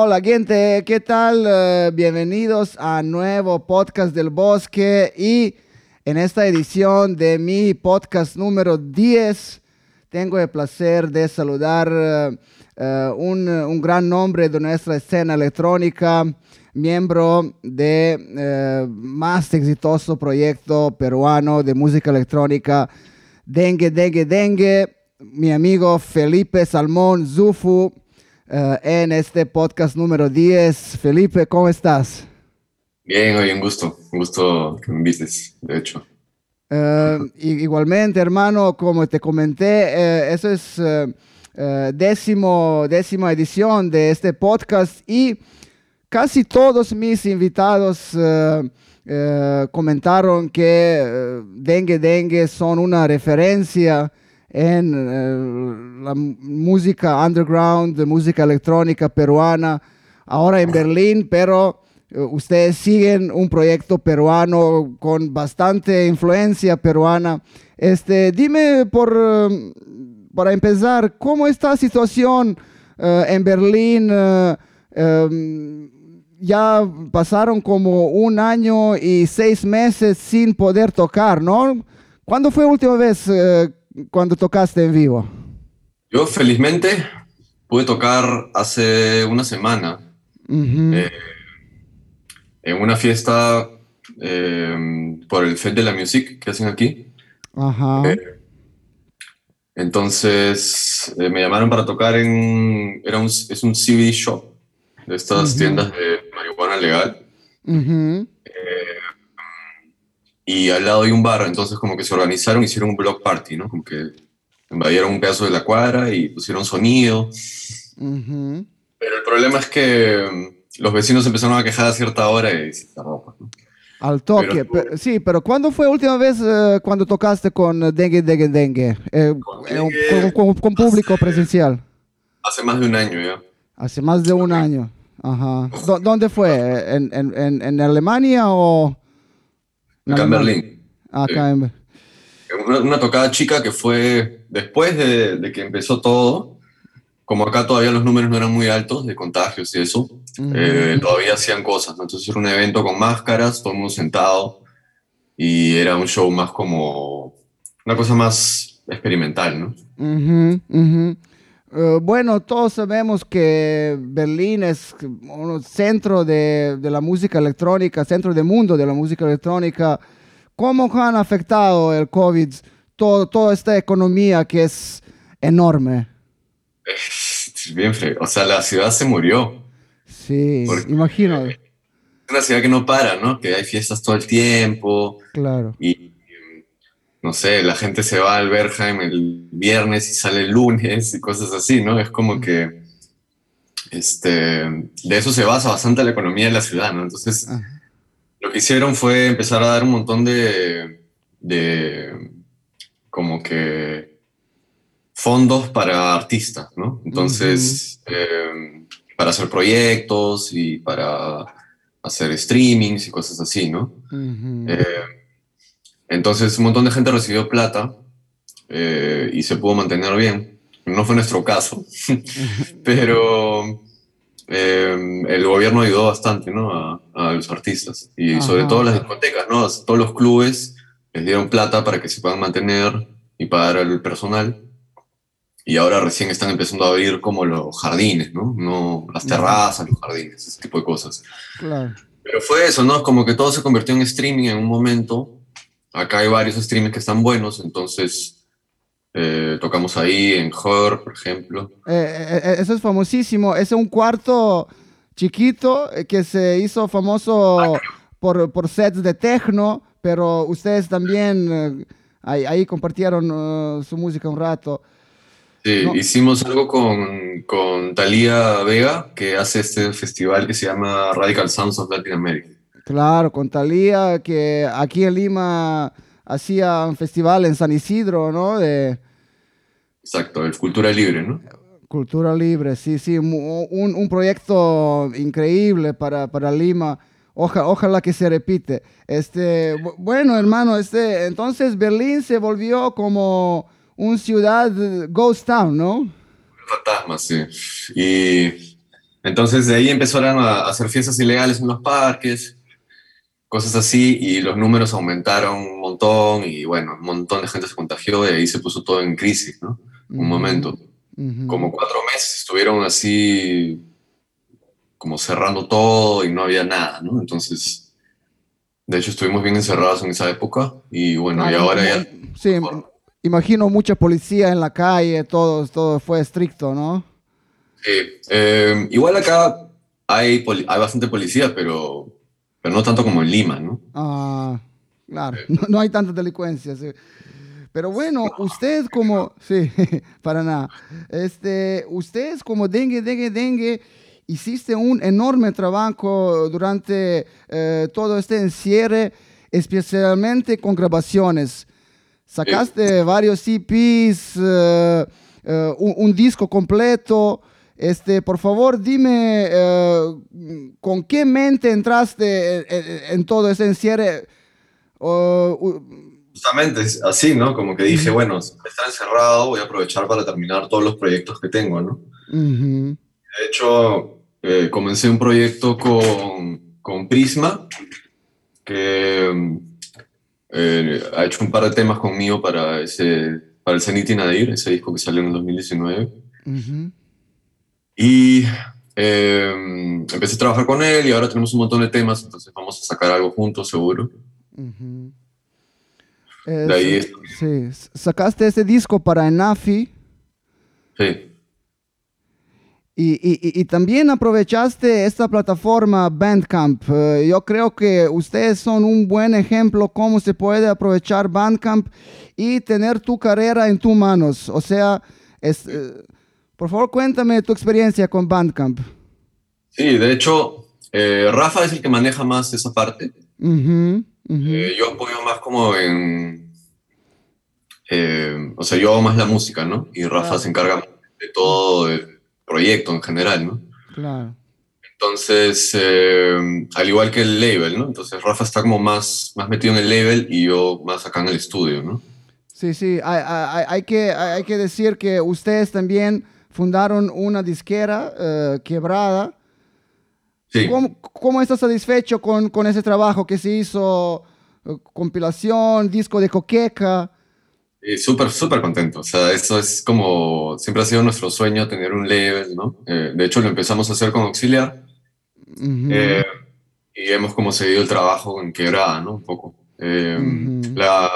Hola gente, ¿qué tal? Eh, bienvenidos a nuevo podcast del bosque y en esta edición de mi podcast número 10 tengo el placer de saludar eh, eh, un, un, gran nombre de nuestra escena electrónica, miembro de más exitoso proyecto peruano de música electrónica, Dengue, Dengue, Dengue, mi amigo Felipe Salmón Zufu. Eh, en este podcast número 10. Felipe, ¿cómo estás? Bien, un gusto, un gusto que me invites, de hecho. Uh, igualmente, hermano, como te comenté, uh, eso es décimo, décima edición de este podcast y casi todos mis invitados comentaron que Dengue Dengue son una referencia en eh, la música underground, de música electrónica peruana, ahora en Berlín, pero eh, ustedes siguen un proyecto peruano con bastante influencia peruana. Este, dime por, eh, para empezar, ¿cómo está la situación en Berlín? Em, ya pasaron como un año y seis meses sin poder tocar, ¿no? ¿Cuándo fue la última vez cuando tocaste en vivo? Yo felizmente pude tocar hace una semana eh, en una fiesta eh, por el Fed de la Music que hacen aquí. Ajá. Eh, entonces me llamaron para tocar en. Era un, es un CBD shop de estas tiendas de marihuana legal. Y al lado hay un bar, entonces como que se organizaron, hicieron un block party, ¿no? Como que invadieron un pedazo de la cuadra y pusieron sonido. Pero el problema es que mm, los vecinos empezaron a quejar a cierta hora y se cerró. ¿no? Al toque, sí, pero ¿cuándo fue la última vez uh, cuando tocaste con Dengue, Dengue, Dengue? Eh, con, eh, con, con, público presencial. Hace más de un año ya. Hace más de un año. Ajá. ¿Dónde fue? ¿En, en, en Alemania o...? Acá en Berlín. Acá en una, una, tocada chica que fue después de, de, que empezó todo. Como acá todavía los números no eran muy altos de contagios y eso, eh, todavía hacían cosas. Entonces era un evento con máscaras, todo el mundo sentado. Y era un show más como. Una cosa más experimental, ¿no? Uh, bueno, todos sabemos que Berlín es un centro de, de, la música electrónica, centro del mundo de la música electrónica. ¿Cómo han afectado el COVID todo, toda esta economía que es enorme? Es bien feo. O sea, la ciudad se murió. Sí, imagino. Es una ciudad que no para, ¿no? Que hay fiestas todo el tiempo. Claro. Y no sé, la gente se va al Bergheim el viernes y sale el lunes y cosas así, ¿no? Es como que este, de eso se basa bastante la economía de la ciudad, ¿no? Entonces, lo que hicieron fue empezar a dar un montón de, de como que fondos para artistas, ¿no? Entonces, eh, para hacer proyectos y para hacer streamings y cosas así, ¿no? Entonces un montón de gente recibió plata eh, y se pudo mantener bien. No fue nuestro caso, pero eh, el gobierno ayudó bastante ¿no? a, a los artistas y sobre todo las discotecas, ¿no? todos los clubes les dieron plata para que se puedan mantener y pagar el personal. Y ahora recién están empezando a abrir como los jardines, ¿no? no las terrazas, los jardines, ese tipo de cosas. Claro. Pero fue eso, ¿no? Como que todo se convirtió en streaming en un momento acá hay varios streamers que están buenos, entonces eh, tocamos ahí en Her, por ejemplo. Eh, eh, eso es famosísimo, es un cuarto chiquito que se hizo famoso por, por, sets de techno, pero ustedes también ahí, ahí, compartieron uh, su música un rato. Sí, hicimos algo con, con Thalía Vega, que hace este festival que se llama Radical Sounds of Latin America. Claro, con Talía, que aquí en Lima hacía un festival en San Isidro, ¿no? De... Exacto, el Cultura Libre, ¿no? Cultura Libre, sí, sí, un, un proyecto increíble para, para Lima. ojalá que se repite. Este, bueno, hermano, este, entonces Berlín se volvió como un ciudad ghost town, ¿no? Fantasma, sí. Y Entonces de ahí empezaron a hacer fiestas ilegales en los parques, cosas así, y los números aumentaron un montón, y bueno, un montón de gente se contagió y ahí se puso todo en crisis, ¿no? Un momento. Como cuatro meses estuvieron así, como cerrando todo y no había nada, ¿no? Entonces, de hecho estuvimos bien encerrados en esa época, y bueno, y ahora ya... Sí, imagino mucha policía en la calle, todo, todo fue estricto, ¿no? Sí, eh, igual acá hay, hay bastante policía, pero, pero no tanto como en Lima, ¿no? Ah, claro, no, hay tanta delincuencia. Pero bueno, usted como, sí, para nada. Este, usted como dengue, dengue, dengue, hiciste un enorme trabajo durante eh, todo este encierre, especialmente con grabaciones. Sacaste varios EPs, uh, uh, un, un, disco completo. Este, por favor, dime uh, con qué mente entraste en, en todo ese encierre. Justamente así, ¿no? Como que dije, bueno, está encerrado, voy a aprovechar para terminar todos los proyectos que tengo, ¿no? De hecho, eh, comencé un proyecto con, con Prisma, que eh, ha hecho un par de temas conmigo para, ese, para el Zenith y Nadir, ese disco que salió en el 2019. Y eh, empecé a trabajar con él y ahora tenemos un montón de temas, entonces vamos a sacar algo juntos, seguro. de ahí sí, sacaste ese disco para Enafi. Sí. Y, y, y, también aprovechaste esta plataforma Bandcamp. Uh, yo creo que ustedes son un buen ejemplo cómo se puede aprovechar Bandcamp y tener tu carrera en tus manos. O sea, es, uh, por favor cuéntame tu experiencia con Bandcamp. Sí, de hecho, eh, Rafa es el que maneja más esa parte. Uh -huh, eh, yo apoyo más como en... Eh, o sea, yo hago más la música, ¿no? Y Rafa se encarga de todo... De, proyecto en general, ¿no? Claro. Entonces, al igual que el label, ¿no? Entonces Rafa está como más, más metido en el label y yo más acá en el estudio, ¿no? Sí, sí, hay, hay, hay que, hay que decir que ustedes también fundaron una disquera uh, quebrada. Sí. ¿Cómo, ¿Cómo, estás satisfecho con, con, ese trabajo que se hizo? Uh, compilación, disco de coqueca. Súper, súper contento. O sea, eso es como, siempre ha sido nuestro sueño tener un label, ¿no? Eh, de hecho, lo empezamos a hacer con Auxiliar. Uh -huh. eh, y hemos como seguido el trabajo en quebrada, ¿no? Un poco. Eh, uh -huh. la,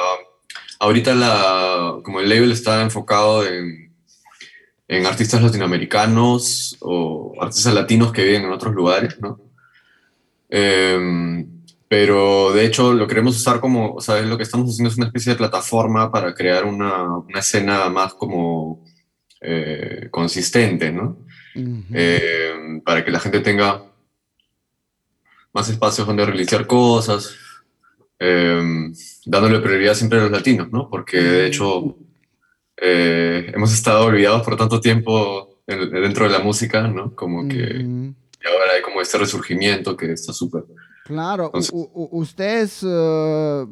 ahorita la, como el label está enfocado en, en artistas latinoamericanos o artistas latinos que viven en otros lugares, ¿no? Eh, pero de hecho lo queremos usar como, o sea, lo que estamos haciendo es una especie de plataforma para crear una, una escena más como eh, consistente, ¿no? Uh -huh. eh, para que la gente tenga más espacios donde realizar cosas, eh, dándole prioridad siempre a los latinos, ¿no? Porque de hecho eh, hemos estado olvidados por tanto tiempo dentro de la música, ¿no? Como que y ahora hay como este resurgimiento que está súper... Claro, Entonces, ustedes uh,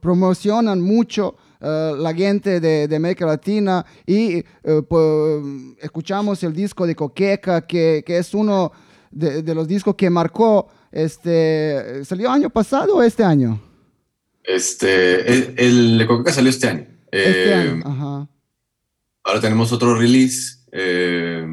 promocionan mucho uh, la gente de, de, América Latina y uh, pues, escuchamos el disco de Coqueca, que, que es uno de, de, los discos que marcó, este, ¿salió año pasado o este año? Este, el, el de Coqueca salió este año. Este año, ajá. Ahora tenemos otro release eh,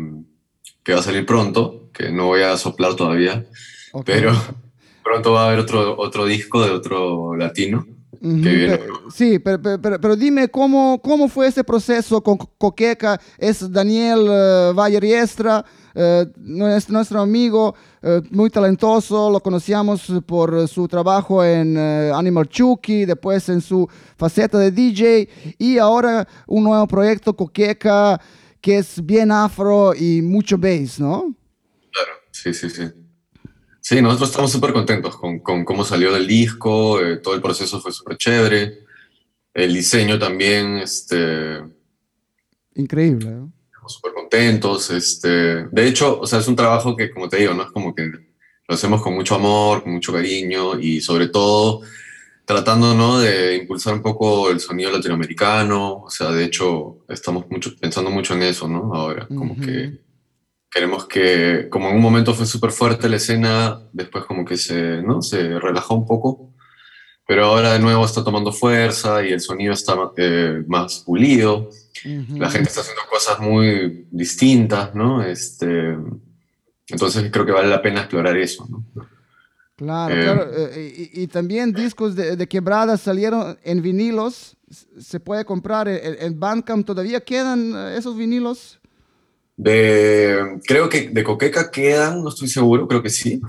que va a salir pronto, que no voy a soplar todavía. Okay. Pero pronto va a haber otro, otro disco de otro latino. Uh -huh. Pero, sí, pero, pero, pero, dime cómo, cómo fue ese proceso con Coqueca. Es Daniel uh, Valle Riestra, uh, es nuestro amigo, uh, muy talentoso. Lo conocíamos por su trabajo en Animal Chucky, después en su faceta de DJ y ahora un nuevo proyecto Coqueca que es bien afro y mucho bass, ¿no? Claro, sí, sí, sí. Sí, nosotros estamos súper contentos con, con, cómo salió del disco, eh, todo el proceso fue súper chévere, el diseño también, este... Increíble, ¿no? Estamos súper contentos, este... De hecho, o sea, es un trabajo que, como te digo, no es como que lo hacemos con mucho amor, con mucho cariño y sobre todo tratando, ¿no? De impulsar un poco el sonido latinoamericano, o sea, de hecho, estamos mucho, pensando mucho en eso, ¿no? Ahora, como uh -huh. que queremos que, como en un momento fue súper fuerte la escena, después como que se, ¿no? se relajó un poco, pero ahora de nuevo está tomando fuerza y el sonido está eh, más pulido, la gente está haciendo cosas muy distintas, ¿no? Este, entonces creo que vale la pena explorar eso, ¿no? Claro, eh, claro. Eh, y, también discos de, de, quebrada salieron en vinilos. Se puede comprar en, Bandcamp. ¿Todavía quedan esos vinilos? De, creo que de Coqueca quedan, no estoy seguro, creo que sí.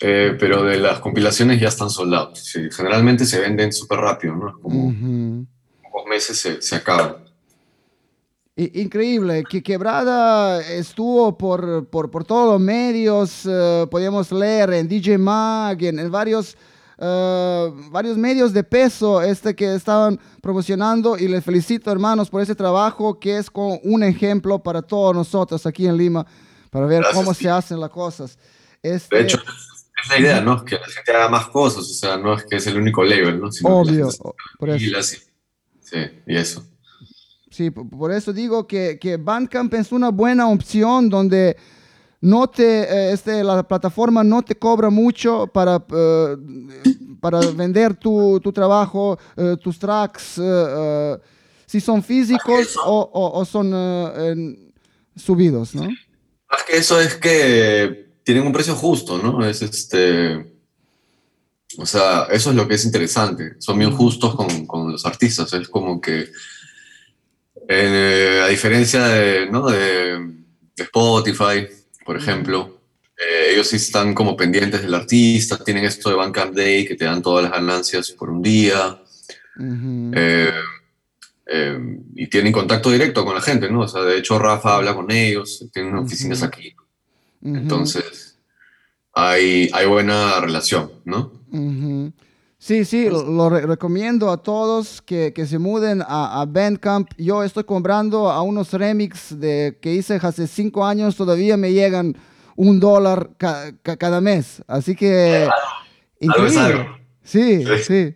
Eh, pero de las compilaciones ya están soldados. generalmente se venden súper rápido, ¿no? Como pocos meses se, se acaban. Increíble, que Quebrada estuvo por, por, por todos los medios, uh, podíamos leer en DJ Mag, en, en varios, uh, varios medios de peso este que estaban promocionando y les felicito hermanos por ese trabajo que es como un ejemplo para todos nosotros aquí en Lima, para ver Gracias, cómo sí. se hacen las cosas. Este, De hecho, es la idea, ¿no? Que la gente haga más cosas, o sea, no es que es el único label, ¿no? Sino Obvio, que la gente por eso. tranquila, sí. sí, y eso. Sí, por eso digo que, que Bandcamp es una buena opción donde no te, eh, este, la plataforma no te cobra mucho para, eh, para vender tu, tu trabajo, eh, tus tracks, si son físicos o, o- o son en- subidos, ¿no? Más que eso es que tienen un precio justo, ¿no? Es este. O sea, eso es lo que es interesante. Son bien justos con, con los artistas. Es como que. eh, a diferencia de, ¿no? de, de Spotify, por ejemplo, eh, ellos sí están como pendientes del artista. Tienen esto de Bandcamp Day que te dan todas las ganancias por un día. Eh, eh, y tienen contacto directo con la gente, ¿no? O sea, de hecho, Rafa habla con ellos, tienen oficinas Ujú. aquí. Ujú. Entonces, hay, hay buena relación, ¿no? Sí, sí, lo, lo re- recomiendo a todos que, que se muden a, a Bandcamp. Yo estoy comprando a unos remix de, que hice hace cinco años, todavía me llegan un dólar ca- ca- cada mes. Así que, increíble. Sí, Sí. sí,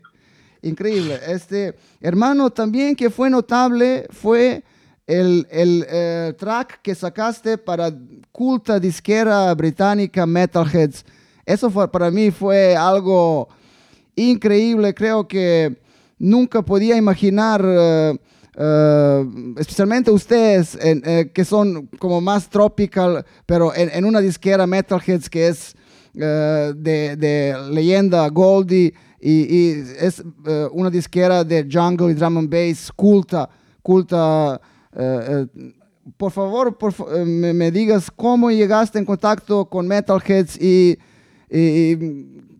increíble. Este, hermano, también que fue notable fue el, el, eh, track que sacaste para culta disquera británica Metalheads. Eso fue, para mí fue algo increíble. Creo que nunca podía imaginar, eh, eh, especialmente ustedes, eh, que son como más tropical, pero en, una disquera Metalheads que es de, leyenda Goldie y, es una disquera de jungle y drum and bass culta, culta. por favor, me, me digas cómo llegaste en contacto con Metalheads y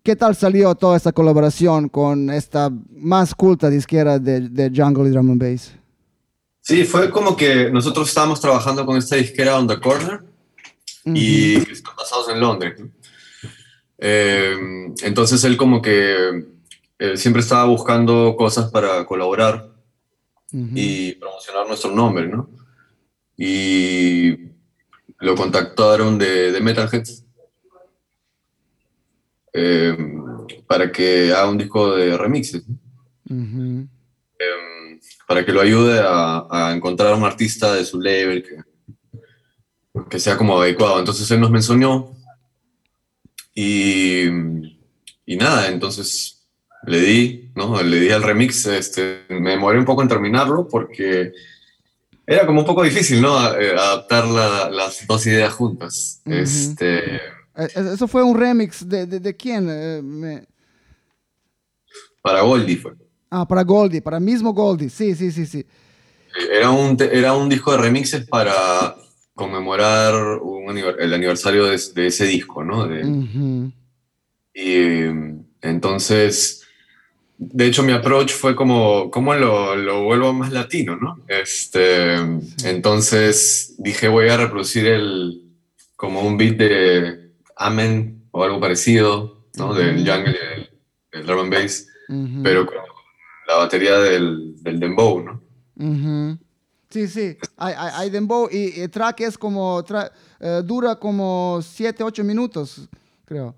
qué tal salió toda esta colaboración con esta más culta disquera de, de jungle y drum and bass. Sí, fue como que nosotros estábamos trabajando con esta disquera On The Corner y que están basados en Londres. Eh, entonces él como que eh, siempre estaba buscando cosas para colaborar y promocionar nuestro nombre, ¿no? Y lo contactaron de, de Metalheads eh, para que haga un disco de remixes, ¿no? Ujú. Eh, para que lo ayude a, a encontrar un artista de su label que, que sea como adecuado. Entonces él nos mencionó y, y nada, entonces le di, ¿no? Le di al remix, este, me demoré un poco en terminarlo porque era como un poco difícil, ¿no? Eh, Adaptar la- las dos ideas juntas. Ujú. Este, Eh, eh, Eso fue un remix de, de, de quién? Eh, me- para Goldie fue. Ah, para Goldie, para mismo Goldie. Sí, sí, sí, sí. Era un, era un disco de remixes para conmemorar un el aniversario de, de ese disco, ¿no? De-. Y entonces, de hecho, mi approach fue como, ¿cómo lo, lo vuelvo más latino, no? Este, Entonces dije, voy a reproducir el, como un beat de Amen o algo parecido, ¿no? Del Ujú. jungle y del, del drum and bass, pero con la batería del, del dembow, ¿no? Sí, sí, hay, hay, hay dembow y el track es como, tra- eh, dura como 7, 8 minutos, creo.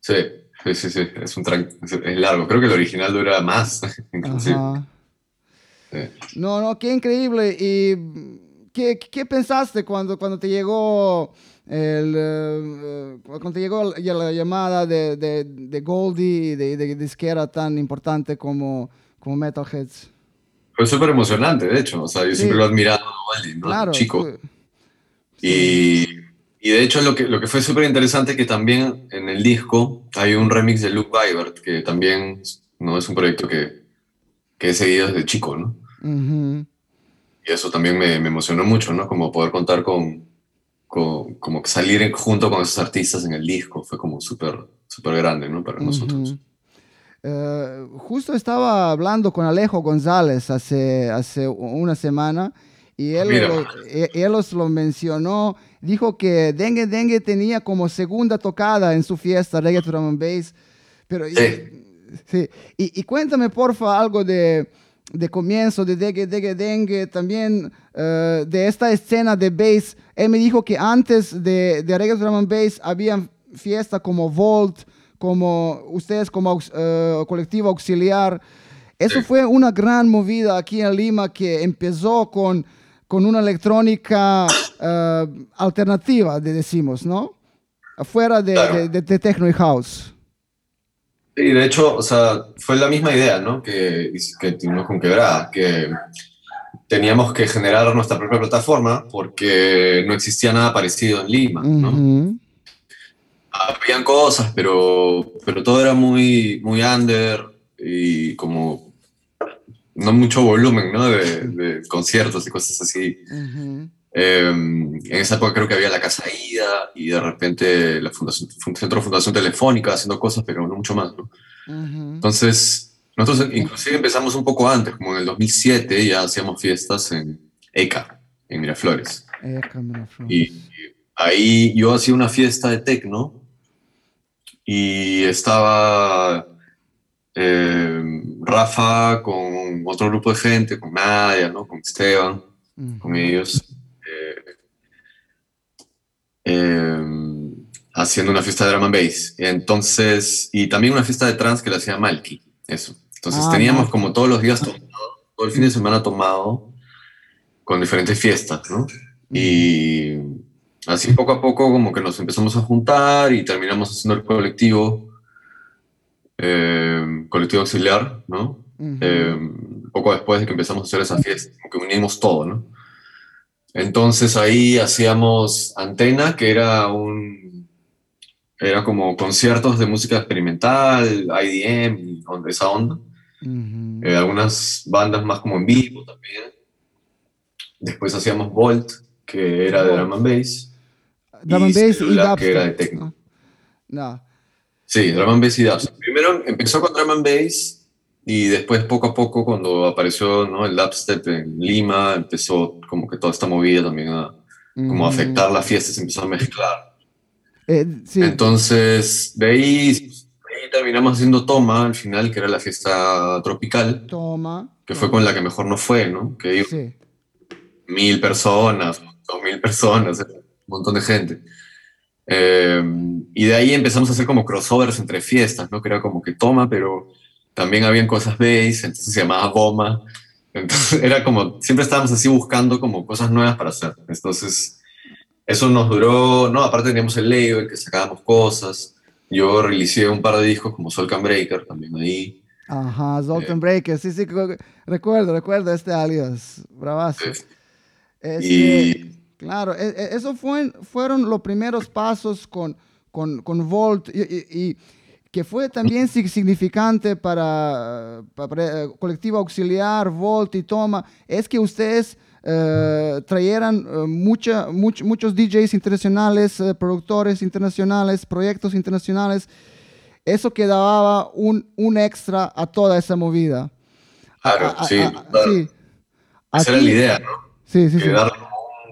Sí, sí, sí, sí, es un track, es, largo, creo que el original dura más, inclusive. Sí. No, no, qué increíble. Y ¿qué, qué pensaste cuando, cuando te llegó el, eh, cuando te llegó la, la llamada de, de, de Goldie, de, de, disquera tan importante como, como Metalheads? Fue súper emocionante, de hecho. O sea, yo Sí. siempre lo he admirado, ¿no? Claro. chico. fue- Y, y de hecho lo que, lo que fue súper interesante que también en el disco hay un remix de Luke Vibert, que también no es un proyecto que, que he seguido desde chico, ¿no? Ujú. Y eso también me, me emocionó mucho, ¿no? Como poder contar con, como que salir junto con esos artistas en el disco, fue como súper, súper grande, ¿no? Para nosotros. Ujú. Eh, justo estaba hablando con Alejo González hace, hace una semana y él, Mira. lo, e- él os lo mencionó. Dijo que Dengue Dengue tenía como segunda tocada en su fiesta Reggae Drum and Bass. Pero, Sí. sí. Y, y cuéntame, porfa, algo de, de comienzo de Dengue Dengue Dengue, también eh, de esta escena de bass. Él me dijo que antes de, de Reggae Drum and Bass había fiesta como Volt, como ustedes como eh, colectivo auxiliar. Eso fue una gran movida aquí en Lima que empezó con, con una electrónica eh, alternativa, de- decimos, ¿no? Afuera de, de, de- de techno y house. Y de hecho, o sea, fue la misma idea, ¿no? Que, que tuvimos con Quebrada, que teníamos que generar nuestra propia plataforma porque no existía nada parecido en Lima, ¿no? Habían cosas, pero, pero todo era muy, muy under y como no mucho volumen, ¿no? De, de conciertos y cosas así. Eh, en esa época creo que había la Casa Ida y de repente la fundación, Fun- Centro Fundación Telefónica haciendo cosas, pero no mucho más, ¿no? Ujú. Entonces, nosotros inclusive empezamos un poco antes, como en el 2007 ya hacíamos fiestas en ECA, en Miraflores. Eh, cámara, Flo. Y ahí yo hacía una fiesta de tecno y estaba eh, Rafa con otro grupo de gente, con Nadia, ¿no? con Esteban, Ujú. con ellos, eh, haciendo una fiesta de drum and bass. Entonces, y también una fiesta de trance que la hacía Malky, eso. Entonces Ah, teníamos Malky. como todos los días tomado, todo el fin de semana tomado con diferentes fiestas, ¿no? Y así poco a poco como que nos empezamos a juntar y terminamos haciendo el colectivo, eh, colectivo auxiliar, ¿no? Ujú. Eh, poco después de que empezamos a hacer esa fiesta, como que unimos todo, ¿no? Entonces ahí hacíamos Antena, que era un... Era como conciertos de música experimental, IDM, esa onda. Eh, algunas bandas más como en vivo también. Después hacíamos Volt, que era de drum and bass. Drum and bass y Celular, que era de dubstep. techno. No. Sí, drum and bass y dubstep. Primero empezó con drum and bass y después poco a poco cuando apareció ¿no? el dubstep en Lima, empezó como que toda esta movida también a como Ujú. afectar la fiesta, se empezó a mezclar. Eh, sí. Entonces, de ahí, de ahí terminamos haciendo Toma al final, que era la fiesta tropical, Toma. que fue con la que mejor nos fue, ¿no? Que iba Sí. mil personas, dos mil personas, un montón de gente. Eh, y de ahí empezamos a hacer como crossovers entre fiestas, ¿no? Que era como que toma, pero también habían cosas bass, entonces se llamaba goma. Entonces era como, siempre estábamos así buscando como cosas nuevas para hacer. Entonces, eso nos duró, ¿no? Aparte teníamos el label, que sacábamos cosas. Yo realicé un par de discos como Soul Can Breaker también ahí. Ajá, Eh. Zoltan Breaker. Sí, sí, recuerdo, recuerdo este alias. Bravazo. Eh, Este, Y Claro, e- e- eso fue, fueron los primeros pasos con, con, con Volt y, y- y que fue también sig- significante para, para el colectivo auxiliar, Volt y Toma, es que ustedes eh, trajeran eh, mucha, much- muchos DJs internacionales, eh, productores internacionales, proyectos internacionales. Eso que daba un, un extra a toda esa movida. claro, A- a- sí, a- sí. Esa era la idea, ¿no? Sí, sí, que sí. darle,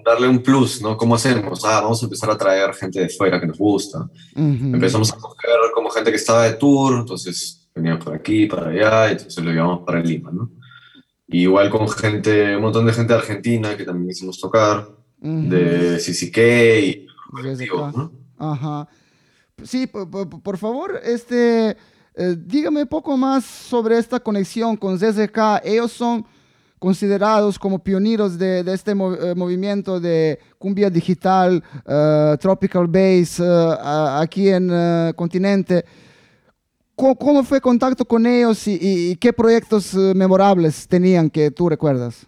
darle un plus, ¿no? ¿Cómo hacemos? Ah, vamos a empezar a traer gente de fuera que nos gusta. Ujú. Empezamos a coger como gente que estaba de tour, entonces venían por aquí, para allá, entonces lo llevamos para Lima, ¿no? Y igual con gente, un montón de gente de Argentina que también hicimos tocar, Ujú. de CCK y colectivos. ¿no? Ajá. Sí, por, por- por favor, este, eh, dígame un poco más sobre esta conexión con ZZK. Ellos son considerados como pioneros de, este eh, movimiento de cumbia digital, eh, tropical bass aquí en el continente. ¿Cómo, fue contacto con ellos y, qué proyectos memorables tenían que tú recuerdas?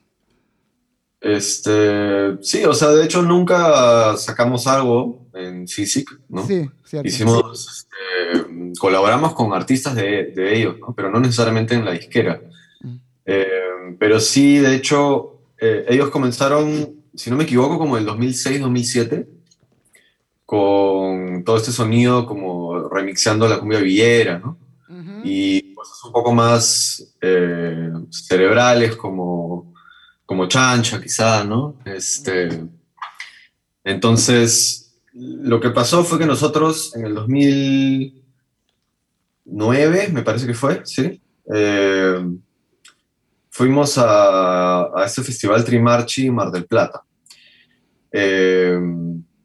Este, sí, o sea, de hecho nunca sacamos algo en Physic, ¿no? Sí, cierto. Hicimos, este, colaboramos con artistas de, de ellos, ¿no? Pero no necesariamente en la disquera. Mm. Eh, pero sí, de hecho, eh, ellos comenzaron, si no me equivoco, como en el 2006-2007, con todo este sonido como remixeando la cumbia villera, ¿no? Y cosas un poco más eh, cerebrales, como, como chancha, quizá, ¿no? Este, entonces, lo que pasó fue que nosotros en el 2009, me parece que fue, ¿sí? Eh, fuimos a, a este festival Trimarchi Mar del Plata. Eh,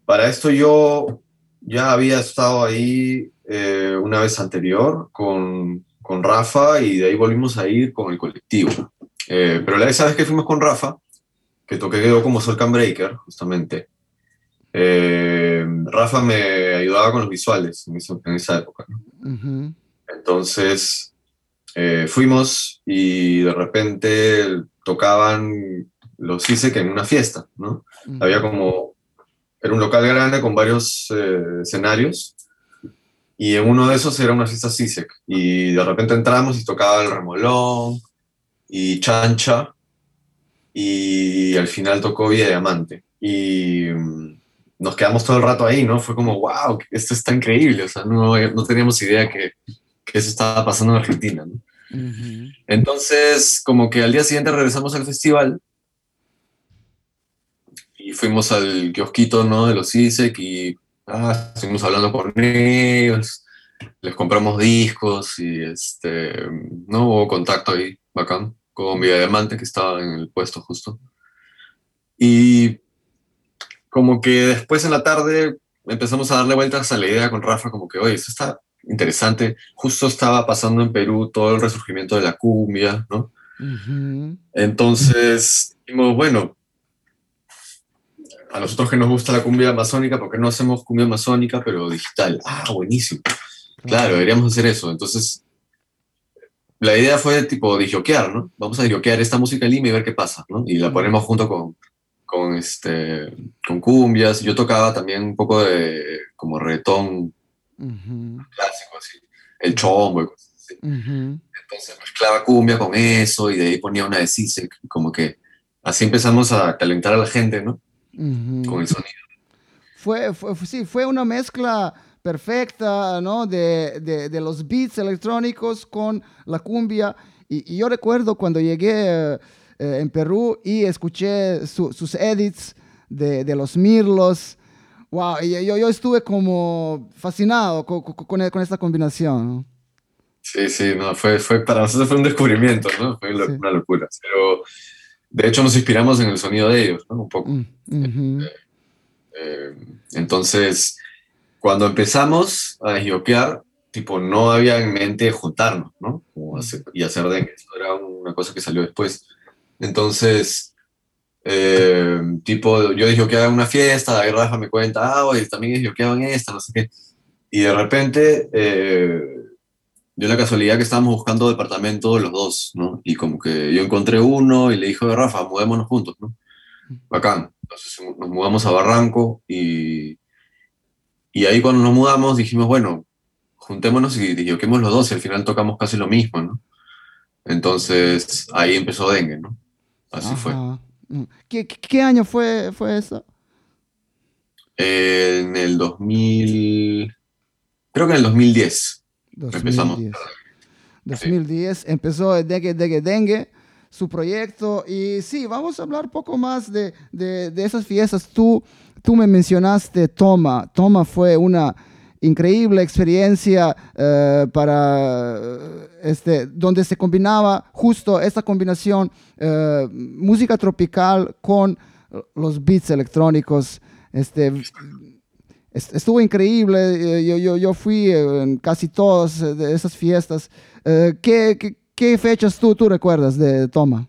para esto yo ya había estado ahí eh, una vez anterior con, con, Rafa y de ahí volvimos a ir con el colectivo. pero la esa vez que fuimos con Rafa, que toqué quedó como Soul Can Breaker, justamente, Rafa me ayudaba con los visuales en, esa época. Entonces, eh, fuimos y de repente tocaban los que en una fiesta, ¿no? Había como, era un local grande con varios eh, escenarios y en uno de esos era una fiesta CISEC y de repente entramos y tocaba el remolón y chancha y al final tocó Vía Diamante y mm, nos quedamos todo el rato ahí, ¿no? Fue como, wow, esto está increíble, o sea, no, no teníamos idea que eso estaba pasando en Argentina. ¿no? Entonces, como que al día siguiente regresamos al festival y fuimos al kiosquito ¿no? de los ISEC y ah, estuvimos hablando con ellos, les compramos discos y este, no hubo contacto ahí, bacán, con Villa Diamante que estaba en el puesto justo. Y como que después en la tarde empezamos a darle vueltas a la idea con Rafa, como que, oye, eso está interesante. Justo estaba pasando en Perú todo el resurgimiento de la cumbia, ¿no? Entonces, dijimos, bueno, a nosotros que nos gusta la cumbia amazónica, ¿por qué no hacemos cumbia amazónica, pero digital? Ah, buenísimo. Claro, deberíamos hacer eso. Entonces, la idea fue tipo disjoquear, ¿no? Vamos a disjoquear esta música en Lima y ver qué pasa, ¿no? Y la ponemos junto con, con, este, con cumbias. Yo tocaba también un poco de como retón clásico, así, el chombo y cosas así. Entonces mezclaba cumbia con eso y de ahí ponía una de Sisek, como que así empezamos a calentar a la gente, ¿no? Con el sonido. Fue, fue, sí, fue una mezcla perfecta, ¿no? De, de, de, los beats electrónicos con la cumbia. Y, yo recuerdo cuando llegué eh, en Perú y escuché sus edits de, de los Mirlos, Wow, yo, yo estuve como fascinado con, con, con esta combinación. Sí, sí, no, fue, fue, para nosotros fue un descubrimiento, ¿no? Fue una locura. Pero de hecho nos inspiramos en el sonido de ellos, ¿no? Un poco. Mm, este, eh, entonces, cuando empezamos a desbloquear, tipo, no había en mente juntarnos, ¿no? Como hacer, y hacer dengue. Eso era una cosa que salió después. Entonces, eh, tipo, yo que haga una fiesta, David Rafa me cuenta, ah, oye, también dije que hagan esta, no sé qué. Y de repente, eh, dio la casualidad que estábamos buscando departamento los dos, ¿no? Y como que yo encontré uno y le dije, a Rafa, mudémonos juntos, ¿no? Bacán. Entonces nos mudamos a Barranco y, y ahí cuando nos mudamos dijimos, bueno, juntémonos y dijoquemos los dos y al final tocamos casi lo mismo, ¿no? Entonces ahí empezó Dengue, ¿no? Así fue. ¿Qué, qué año fue, fue eso? en el 2000, creo que en el 2010. 2010. Empezamos. 2010 empezó Dengue, Dengue, Dengue, su proyecto. Y sí, vamos a hablar un poco más de, de, de esas fiestas. Tú, tú me mencionaste Toma. Toma fue una increíble experiencia eh, para este, donde se combinaba justo esta combinación eh, música tropical con los beats electrónicos. Este, estuvo increíble, eh, yo, yo, yo, fui en casi todas esas fiestas. ¿qué, qué, qué, fechas tú, tú recuerdas de Toma?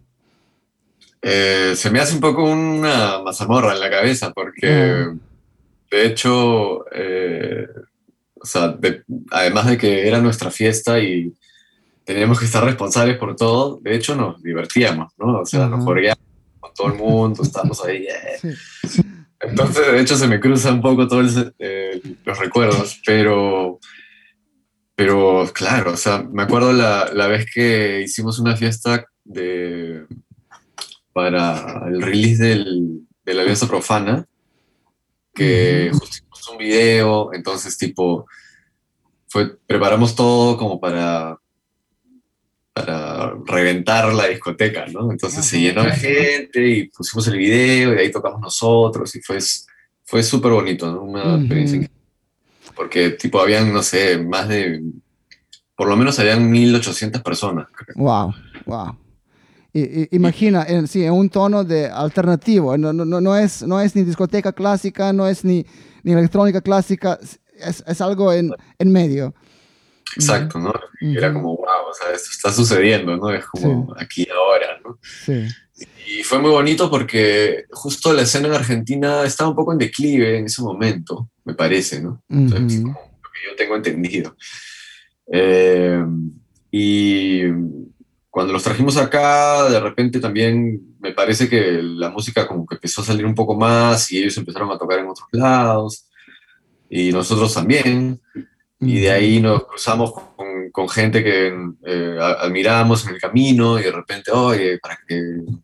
Eh, se me hace un poco una mazamorra en la cabeza, porque Ah. de hecho, eh, o sea, de- además de que era nuestra fiesta y teníamos que estar responsables por todo, de hecho nos divertíamos, ¿no? O sea, nos Ajá. joreábamos con todo el mundo, estábamos ahí. eh. Sí. Entonces, de hecho, se me cruzan un poco todos los recuerdos, pero, pero claro, o sea, me acuerdo la, la vez que hicimos una fiesta de, para el release del, de la Alianza Profana, que justo hicimos un video, entonces, tipo, fue, preparamos todo como para, para reventar la discoteca, ¿no? Entonces se llenó de gente y pusimos el video y ahí tocamos nosotros y fue, fue súper bonito, ¿no? Una Ujú. experiencia increíble. Porque, tipo, habían, no sé, más de, por lo menos habían 1800 personas. creo. Wow, wow. Imagina, en, sí, en un tono de alternativo, no, no, no- no es, no es ni discoteca clásica, no es ni, ni electrónica clásica, es, es algo en, en medio. Exacto, ¿no? Y Era como, wow, o sea, esto está sucediendo, ¿no? Es como aquí y ahora, ¿no? Sí. Y fue muy bonito porque justo la escena en Argentina estaba un poco en declive en ese momento, me parece, ¿no? O sea, es Ujú. como lo que yo tengo entendido. Eh, y cuando los trajimos acá, de repente también me parece que la música como que empezó a salir un poco más y ellos empezaron a tocar en otros lados y nosotros también. Y de ahí nos cruzamos con, con gente que eh, admiramos en el camino y de repente, oye, para que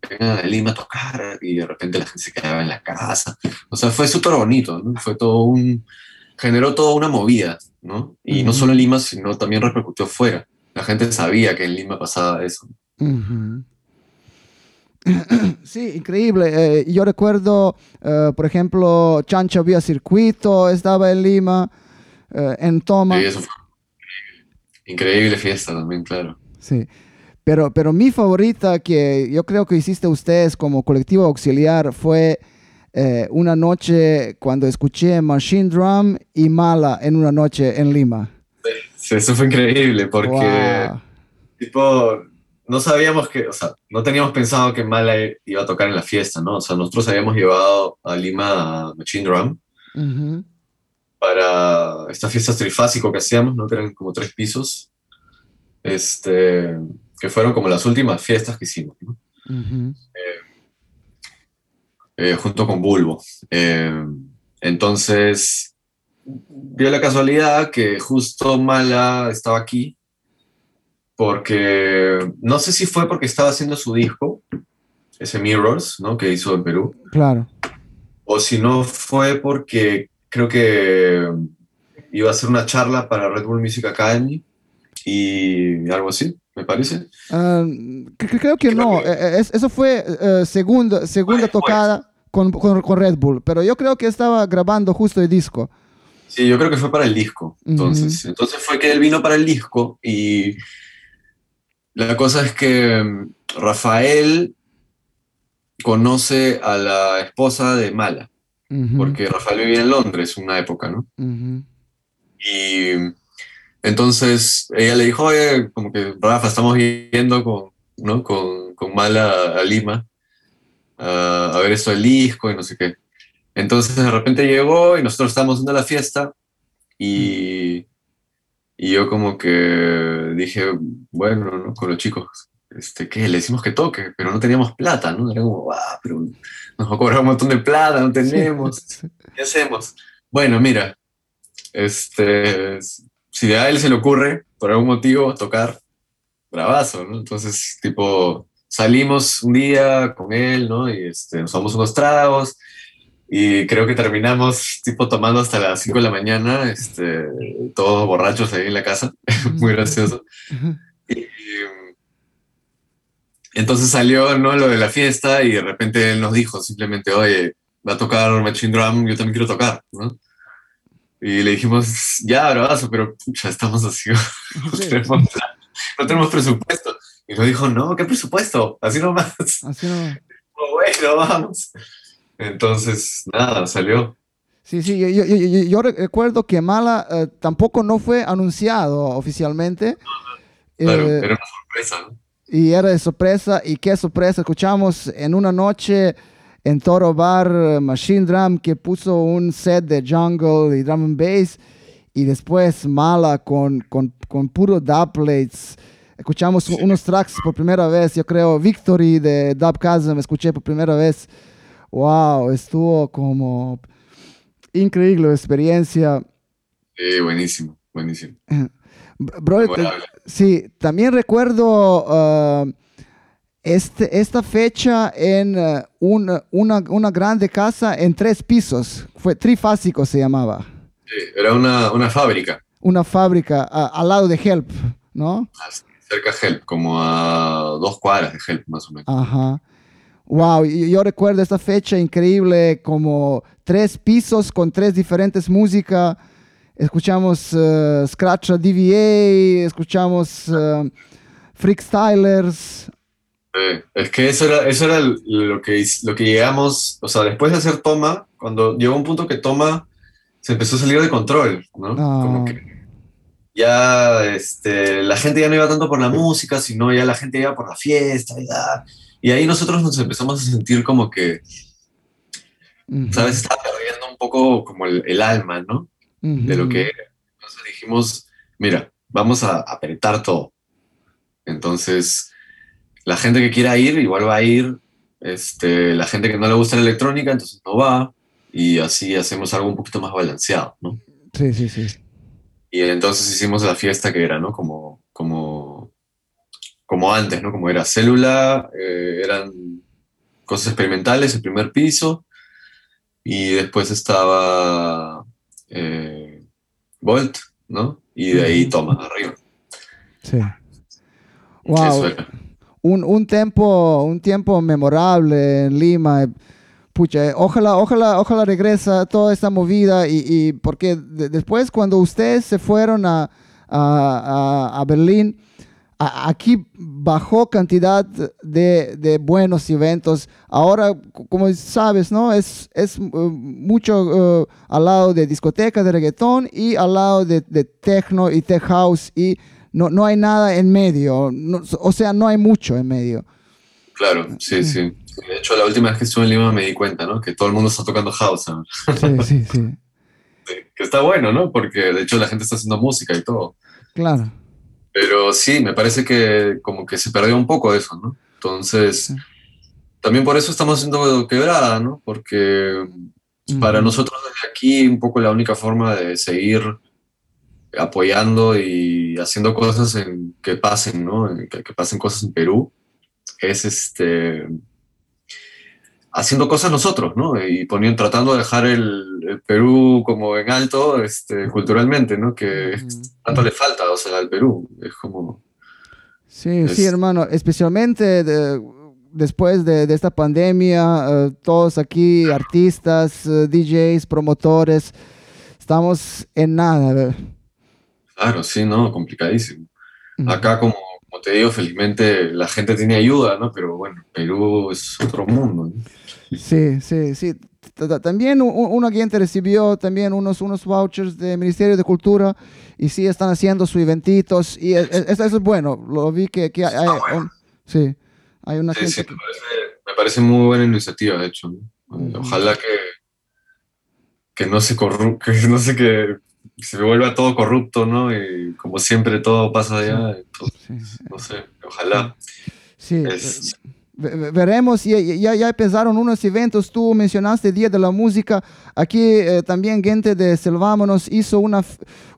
vengan a Lima a tocar y de repente la gente se quedaba en la casa. O sea, fue súper bonito, ¿no? Fue todo un... generó toda una movida, ¿no? Y no solo en Lima, sino también repercutió fuera. La gente sabía que en Lima pasaba eso. Sí, increíble. Eh, yo recuerdo, eh, por ejemplo, Chancho Vía Circuito estaba en Lima, eh, en Toma. Y eso fue increíble. Increíble fiesta también, claro. Sí. Pero, pero mi favorita que yo creo que hiciste ustedes como colectivo auxiliar fue una noche cuando escuché Machine Drum y Mala en una noche en Lima. Sí, eso fue increíble porque... Wow. tipo, no sabíamos que, o sea, no teníamos pensado que Mala iba a tocar en la fiesta, ¿no? O sea, nosotros habíamos llevado a Lima a Machine Drum para esta fiesta trifásico que hacíamos, ¿no? Que eran como tres pisos, este, que fueron como las últimas fiestas que hicimos, ¿no? ujú. Eh, junto con Bulbo. Eh, entonces, dio la casualidad que justo Mala estaba aquí, porque no sé si fue porque estaba haciendo su disco, ese Mirrors, ¿no? Que hizo en Perú, Claro. o si no fue porque creo que iba a hacer una charla para Red Bull Music Academy y algo así, me parece. Ah, cre- cre- creo que no. Eh, eh, es- eso fue eh, segunda, segunda después. tocada con, con- con Red Bull, pero yo creo que estaba grabando justo el disco. Sí, yo creo que fue para el disco. Entonces, entonces fue que él vino para el disco y la cosa es que mm, Rafael conoce a la esposa de Mala, porque Rafael vivía en Londres una época, ¿no? Y entonces ella le dijo, oye, como que Rafa, estamos yendo con, ¿no? con, con Mala a Lima a, a ver esto del disco y no sé qué. Entonces de repente llegó y nosotros estábamos haciendo la fiesta y, y yo como que dije, bueno, ¿no? con los chicos, este, ¿qué? Le decimos que toque, pero no teníamos plata, ¿no? Era como, ah, pero nos va a cobrar un montón de plata, no tenemos. ¿Qué hacemos? Bueno, mira, este, si a él se le ocurre, por algún motivo, tocar, bravazo, ¿no? Entonces, tipo, salimos un día con él, ¿no? Y este, nos tomamos unos tragos y creo que terminamos, tipo, tomando hasta las 5 de la mañana, este, todos borrachos ahí en la casa, muy gracioso. Y, entonces salió ¿no? lo de la fiesta y de repente él nos dijo simplemente, oye, va a tocar Machine Drum, yo también quiero tocar, ¿no? Y le dijimos, ya, bravazo, pero pucha, estamos así, no, tenemos, no tenemos presupuesto. Y nos dijo, no, ¿qué presupuesto? Así nomás. así no. Oh, bueno, vamos. Entonces, nada, salió. Sí, sí, yo, yo- yo- yo- yo re- recuerdo que Mala eh, tampoco no fue anunciado oficialmente. Claro, Eh, era una sorpresa, ¿no? y era de sorpresa. Y qué sorpresa, escuchamos en una noche en Toro Bar Machine Drum que puso un set de jungle y drum and bass. Y después Mala con, con, con puro dubplates. Escuchamos unos tracks por primera vez, yo creo, Victory de Dub me escuché por primera vez. Wow, estuvo como increíble la experiencia. Sí, buenísimo, buenísimo. Bro, sí, también recuerdo uh, este, esta fecha en uh, una, una, grande casa en tres pisos, fue trifásico se llamaba. Sí, era una, una fábrica. Una fábrica al lado de Help, ¿no? Ah, cerca de Help, como a dos cuadras de Help más o menos. Ajá. Wow, yo recuerdo esta fecha increíble, como tres pisos con tres diferentes músicas escuchamos uh, Scratch DVA, escuchamos uh, Freakstylers. es que eso era, eso era lo, que, lo que llegamos, o sea, después de hacer Toma, cuando llegó un punto que Toma se empezó a salir de control, ¿no? Ah. Como que ya este, la gente ya no iba tanto por la música, sino ya la gente iba por la fiesta, y, y ahí nosotros nos empezamos a sentir como que, ¿sabes? Estaba perdiendo un poco como el, el alma, ¿no? de lo que Entonces dijimos, mira, vamos a apretar todo. Entonces, la gente que quiera ir, igual va a ir. Este, la gente que no le gusta la electrónica, entonces no va. Y así hacemos algo un poquito más balanceado, ¿no? Sí, sí, sí. Y entonces hicimos la fiesta que era, ¿no? Como, como, como antes, ¿no? Como era célula, eh, eran cosas experimentales, el primer piso, y después estaba eh, Volt, ¿no? Y de ahí toma arriba. Sí. Wow. Un, un, tiempo, un tiempo memorable en Lima. Pucha, ojalá, ojalá, ojalá regresa toda esta movida y, y porque después cuando ustedes se fueron a, a, a Berlín, aquí bajó cantidad de, buenos eventos. Ahora, como sabes, ¿no? Es, es uh, mucho uh, al lado de discoteca de reggaetón y al lado de, de techno y tech house y no, no hay nada en medio. o sea, no hay mucho en medio. Claro, sí, sí. De hecho, la última vez que estuve en Lima me di cuenta, ¿no? Que todo el mundo está tocando house. Sí, sí, sí. Que está bueno, ¿no? Porque de hecho la gente está haciendo música y todo. Claro. Pero sí, me parece que como que se perdió un poco eso, ¿no? Entonces, también por eso estamos haciendo quebrada, ¿no? Porque para nosotros desde aquí un poco la única forma de seguir apoyando y haciendo cosas en, que pasen, ¿no? Que, que pasen cosas en Perú, es este haciendo cosas nosotros, ¿no? Y poniendo, tratando de dejar el, Perú como en alto este, culturalmente, ¿no? Que tanto le falta, o sea, al Perú. Es como... Sí, sí, hermano, especialmente después de, esta pandemia, eh, todos aquí, artistas, eh, DJs, promotores, estamos en nada. Claro, sí, no, complicadísimo. Acá como como te digo, felizmente la gente tiene ayuda, ¿no? Pero bueno, Perú es otro mundo. Sí, sí, sí. También un cliente recibió también unos, unos vouchers del Ministerio de Cultura y sí están haciendo sus eventitos y e, e, eso, es bueno. Lo vi que, que hay, sí, hay una sí, sí, me, parece, muy buena iniciativa, de hecho. Ojalá que, que no se corru que no sé que se vuelva todo corrupto, ¿no? Y como siempre todo pasa allá, no sé, ojalá. Sí. Veremos, ya, ya, ya, empezaron unos eventos, tú mencionaste Día de la Música, aquí eh, también gente de Selvámonos hizo una,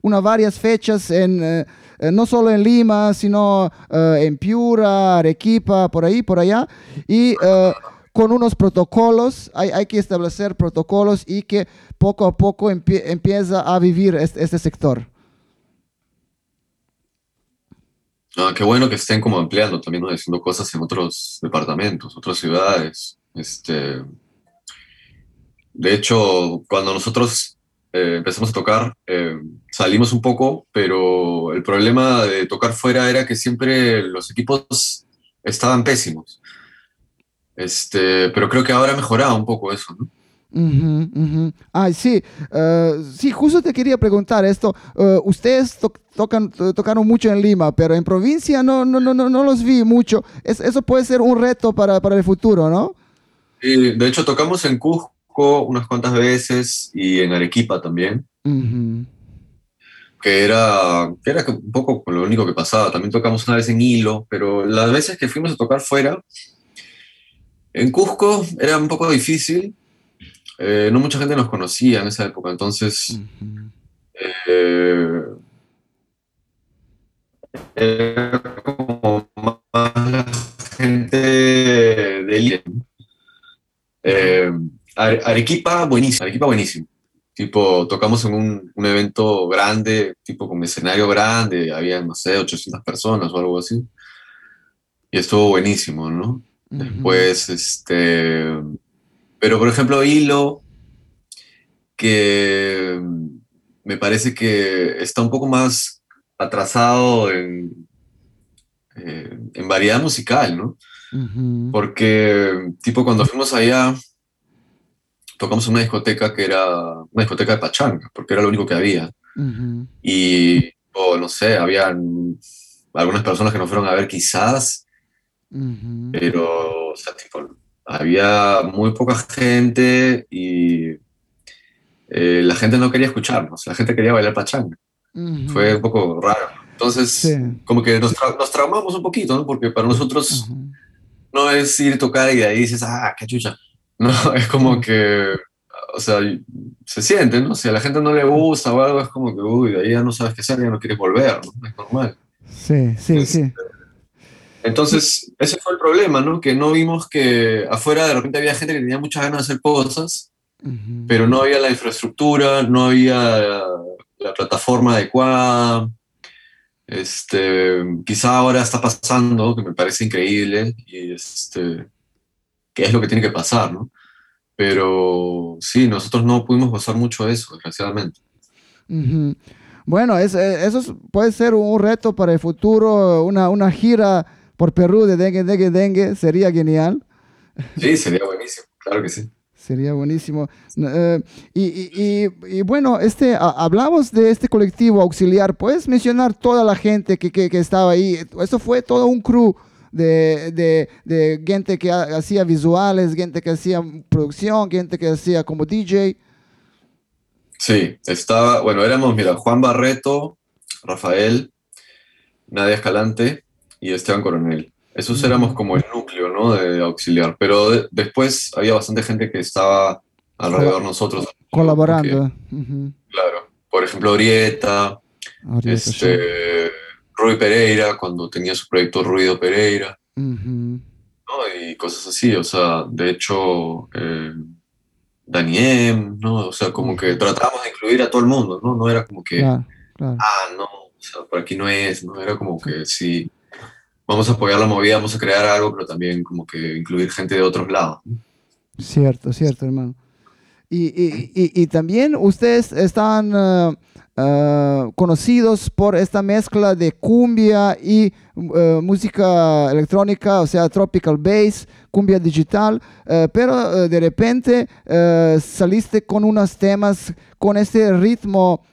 una varias fechas en... Eh, eh, no solo en Lima, sino en Piura, Arequipa, por ahí, por allá. Y con unos protocolos, hay, que establecer protocolos y que poco a poco empieza a vivir este, sector. Ah, qué bueno que estén como ampliando también, haciendo cosas en otros departamentos, otras ciudades. Este, de hecho, cuando nosotros eh, empezamos a tocar, eh, salimos un poco, pero el problema de tocar fuera era que siempre los equipos estaban pésimos. Este, pero creo que ahora ha mejorado un poco eso, ¿no? Ujú, ujú. Ay, sí, eh, sí, justo te quería preguntar esto. Eh, ustedes to- tocan, to- tocaron mucho en Lima, pero en provincia no, no, no, no, no los vi mucho. Es- eso puede ser un reto para, para el futuro, ¿no? Y de hecho tocamos en Cusco unas cuantas veces y en Arequipa también, Ujú, que era, que era un poco lo único que pasaba. También tocamos una vez en Hilo, pero las veces que fuimos a tocar fuera, en Cusco era un poco difícil. eh, no mucha gente nos conocía en esa época, entonces eh, era como más la gente de. Eh, Are- Arequipa, buenísimo. Arequipa, buenísimo. Tipo, tocamos en un, un evento grande, tipo con escenario grande, había, no sé, 800 personas o algo así. Y estuvo buenísimo, ¿no? Después, este. Pero, por ejemplo, Hilo, que me parece que está un poco más atrasado en, eh, en variedad musical, ¿no? Porque, tipo, cuando fuimos allá, tocamos en una discoteca que era una discoteca de pachanga, porque era lo único que había. Y, o no sé, habían algunas personas que nos fueron a ver quizás, pero, o sea, tipo, había muy poca gente y eh, la gente no quería escucharnos, la gente quería bailar pachanga. Ujú. Fue un poco raro. Entonces, Sí. como que nos, tra- nos traumamos un poquito, ¿no? Porque para nosotros no es ir a tocar y de ahí dices, ah, qué chucha. No, es como que, o sea, se siente, ¿no? Si a la gente no le gusta o algo, es como que, uy, de ahí ya no sabes qué hacer, ya no quieres volver, ¿no? Es normal. Sí, sí, sí. Entonces, ese fue el problema, ¿no? Que no vimos que afuera de repente había gente que tenía muchas ganas de hacer cosas, Ujú. pero no había la infraestructura, no había la, la plataforma adecuada. Este, quizá ahora está pasando, que me parece increíble, y este, que es lo que tiene que pasar, ¿no? Pero sí, nosotros no pudimos gozar mucho de eso, desgraciadamente. Ujú. Bueno, es- eh, eso es- puede ser un reto para el futuro, una, una gira por Perú de dengue, dengue, dengue, sería genial, Sí, sería buenísimo, claro que sí. sería buenísimo. Eh, y, y- y- y bueno, este, ha- hablamos de este colectivo auxiliar, ¿puedes mencionar toda la gente que, que- que estaba ahí? Eso fue todo un crew de, de- de gente que ha- hacía visuales, gente que hacía producción, gente que hacía como DJ. Sí, estaba, bueno, éramos, mira, Juan Barreto, Rafael, Nadia Escalante y Esteban Coronel. Esos éramos como el núcleo, ¿no? De auxiliar. Pero de- después había bastante gente que estaba alrededor de nosotros. Colaborando. Claro. Por ejemplo, Orieta, sí. este, Rui Pereira, cuando tenía su proyecto Ruido Pereira. ¿no? Y cosas así. O sea, de hecho, eh, Daniem, ¿no? O sea, como que tratamos de incluir a todo el mundo, ¿no? No era como que, Claro, claro. ah, no, o sea, por aquí no es, ¿no? Era como que sí, vamos a apoyar la movida, vamos a crear algo, pero también como que incluir gente de otros lados. Cierto, cierto, hermano. Y, y- y- también ustedes están eh, conocidos por esta mezcla de cumbia y eh, música electrónica, o sea, tropical bass, cumbia digital, pero de repente saliste con unos temas con este ritmo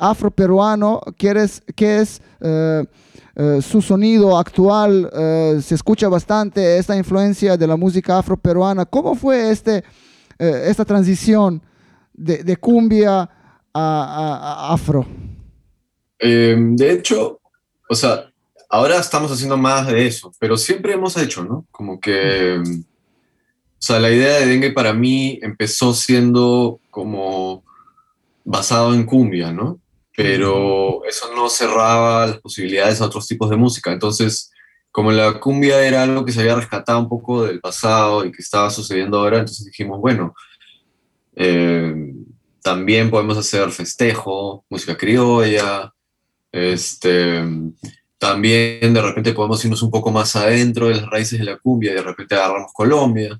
afroperuano que, eres- que es... eh, su sonido actual eh, se escucha bastante esta influencia de la música afroperuana. ¿Cómo fue este, eh, esta transición de, cumbia a, a- afro? Eh, de hecho, o sea, ahora estamos haciendo más de eso, pero siempre hemos hecho, ¿no? Como que, o sea, la idea de Dengue para mí empezó siendo como basado en cumbia, ¿no? Pero eso no cerraba las posibilidades a otros tipos de música. Entonces, como la cumbia era algo que se había rescatado un poco del pasado y que estaba sucediendo ahora, entonces dijimos, bueno, eh, también podemos hacer festejo, música criolla, este, también de repente podemos irnos un poco más adentro de las raíces de la cumbia y de repente agarramos Colombia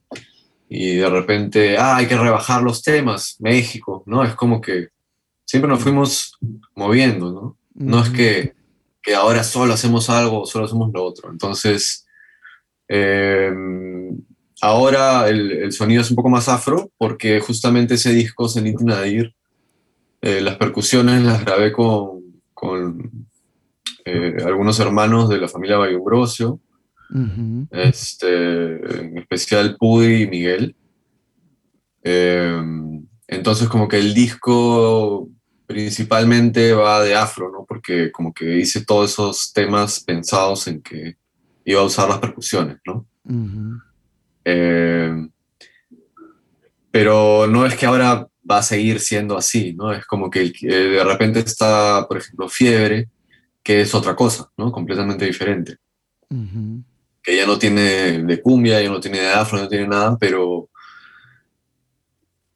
y de repente, ah, hay que rebajar los temas, México, ¿no? Es como que siempre nos fuimos moviendo, ¿no? No es que, que ahora solo hacemos algo solo hacemos lo otro. Entonces, eh, ahora el, sonido es un poco más afro porque justamente ese disco, Zenith Nadir, eh, las percusiones las grabé con, eh, algunos hermanos de la familia Bayumbrosio, este, en especial Pudy y Miguel. Em, entonces como que el disco principalmente va de afro, ¿no? Porque como que hice todos esos temas pensados en que iba a usar las percusiones, ¿no? Em, pero no es que ahora va a seguir siendo así, ¿no? Es como que de repente está, por ejemplo, Fiebre, que es otra cosa, ¿no? Completamente diferente. Que ya no tiene de cumbia, ya no tiene de afro, no tiene nada, pero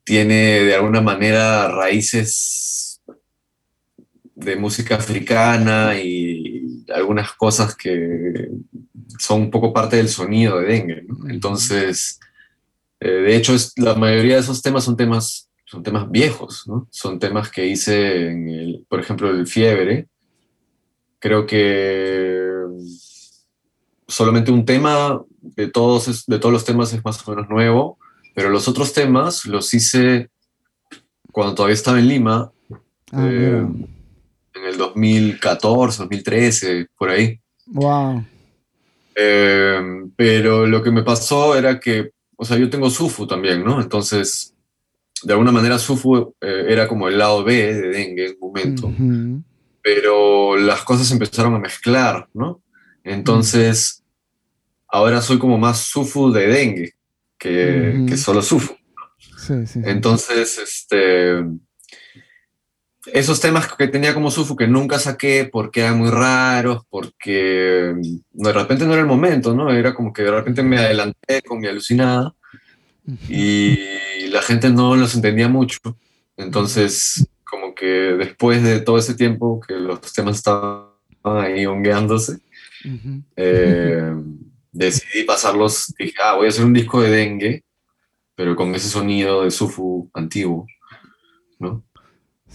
tiene de alguna manera raíces de música africana y algunas cosas que son un poco parte del sonido de Dengue. Entonces, eh, de hecho, es, la mayoría de esos temas son temas, son temas viejos, ¿no? Son temas que hice, en el, por ejemplo, el Fiebre. Creo que solamente un tema de todos, de todos los temas es más o menos nuevo pero los otros temas los hice cuando todavía estaba en Lima, ah, eh, en el 2014, 2013, por ahí. Wow. Eh, pero lo que me pasó era que, o sea, yo tengo Sufu también, ¿no? Entonces, de alguna manera Sufu eh, era como el lado B de Dengue en un momento. Pero las cosas empezaron a mezclar, ¿no? Entonces, ahora soy como más Sufu de Dengue que, solo sufro. Entonces, este, esos temas que tenía como Sufu que nunca saqué porque eran muy raros, porque de repente no era el momento, ¿no? Era como que de repente me adelanté con mi alucinada y la gente no los entendía mucho. Entonces, como que después de todo ese tiempo que los temas estaban ahí hongueándose, decidí pasarlos, dije, ah, voy a hacer un disco de dengue, pero con ese sonido de Sufu antiguo.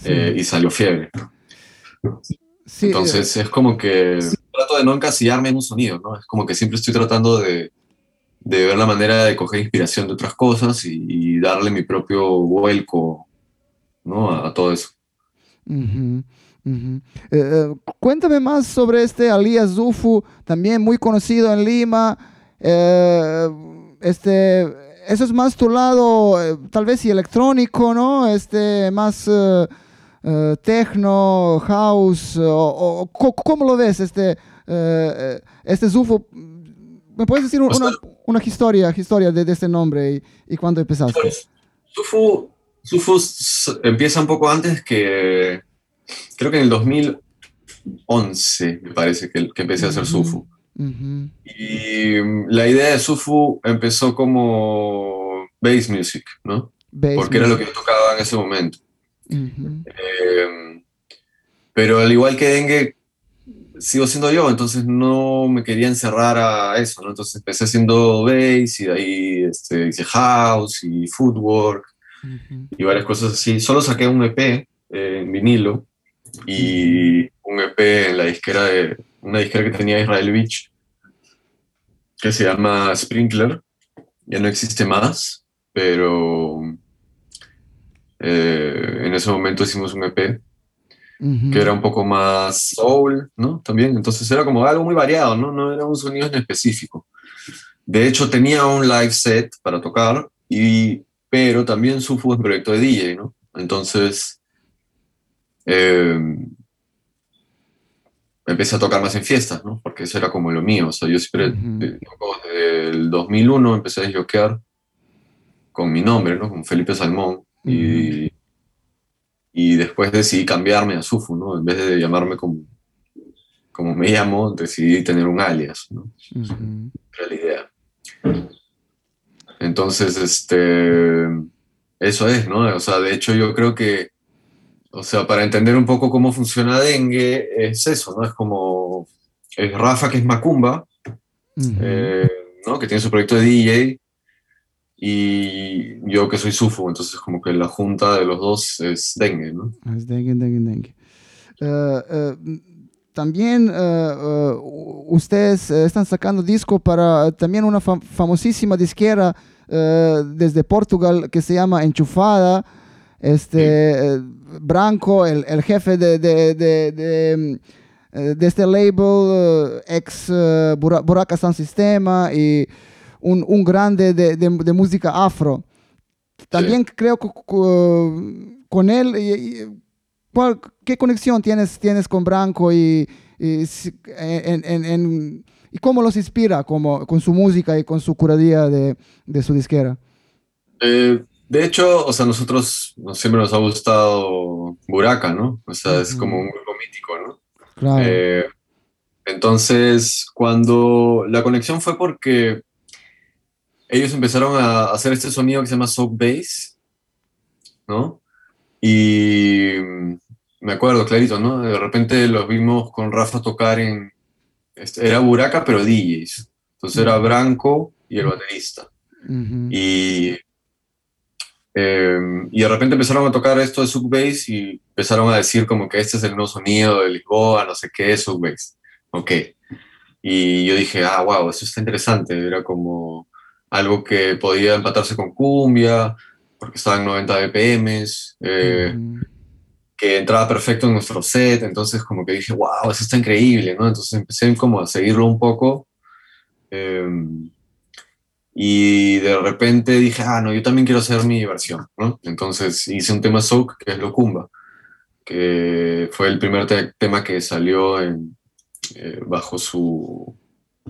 Eh, y salió fiebre. Entonces es como que trato de no encasillarme en un sonido, ¿no? Es como que siempre estoy tratando de, de ver la manera de coger inspiración de otras cosas y, darle mi propio vuelco, ¿no? A, todo eso. Eh, eh, cuéntame más sobre este Alias Zufu, también muy conocido en Lima. Eh, este, eso es más tu lado, tal vez y electrónico, ¿no? Este, más techno, house, o, ¿cómo lo ves? Este, este Zufu, ¿me puedes decir una, una historia, historia de, este nombre y, y cuándo empezaste? Pues, Zufu, Zufu empieza un poco antes que creo que en el 2011 me parece que, empecé a hacer Sufu. Y mm, la idea de Sufu empezó como bass music, ¿no? Porque era lo que yo tocaba en ese momento. Em, pero al igual que Dengue, sigo siendo yo, entonces no me quería encerrar a eso, ¿no? Entonces empecé haciendo bass y de ahí este, hice house y footwork y varias cosas así. Solo saqué un EP eh, en vinilo y un EP en la disquera de una disquera que tenía Israel Beach que se llama Sprinkler. Ya no existe más, pero eh, en ese momento hicimos un EP que era un poco más soul, ¿no? También, entonces era como algo muy variado, ¿no? No era un sonido en específico. De hecho, tenía un live set para tocar, y, pero también su un proyecto de DJ, ¿no? Entonces, eh, empecé a tocar más en fiestas, ¿no? Porque eso era como lo mío. O sea, yo siempre, desde el 2001 empecé a desbloquear con mi nombre, ¿no? Con Felipe Salmón. Y, y después decidí cambiarme a Sufu, ¿no? En vez de llamarme como, como me llamo, decidí tener un alias, ¿no? Era la idea. Entonces, este, eso es, ¿no? O sea, de hecho yo creo que o sea, para entender un poco cómo funciona dengue, es eso, ¿no? Es como es Rafa, que es Macumba, eh, ¿no? Que tiene su proyecto de DJ, y yo que soy Sufu, entonces como que la junta de los dos es dengue, ¿no? Es dengue, dengue, dengue. Eh, eh, también ustedes están sacando disco para también una famosísima disquera desde Portugal que se llama Enchufada. Este, Branco, el, el jefe de, de, de, de, este label, ex Buraca Sound Sistema y un, un grande de, música afro. También creo que con él, ¿qué conexión tienes, tienes con Branco y, y, en, y cómo los inspira como, con su música y con su curadía de, de su disquera? Eh, de hecho, o sea, nosotros siempre nos ha gustado Buraca, ¿no? O sea, es como un grupo mítico, ¿no? Claro. Eh, entonces, cuando la conexión fue porque ellos empezaron a hacer este sonido que se llama soap bass, ¿no? Y me acuerdo clarito, ¿no? De repente los vimos con Rafa tocar en... Este, era Buraca, pero DJs. Entonces era Branco y el baterista. Y... Em, y de repente empezaron a tocar esto de soap bass y empezaron a decir como que este es el nuevo sonido de Lisboa, no sé qué, soap bass. Ok. Y yo dije, ah, wow, eso está interesante. Era como algo que podía empatarse con cumbia, porque estaba en 90 BPM, eh, que entraba perfecto en nuestro set, entonces como que dije, wow, eso está increíble, ¿no? Entonces empecé como a seguirlo un poco. Em, y de repente dije, ah, no, yo también quiero hacer mi versión, ¿no? Entonces hice un tema soak, que es Locumba, que fue el primer tema que salió en, eh, bajo su,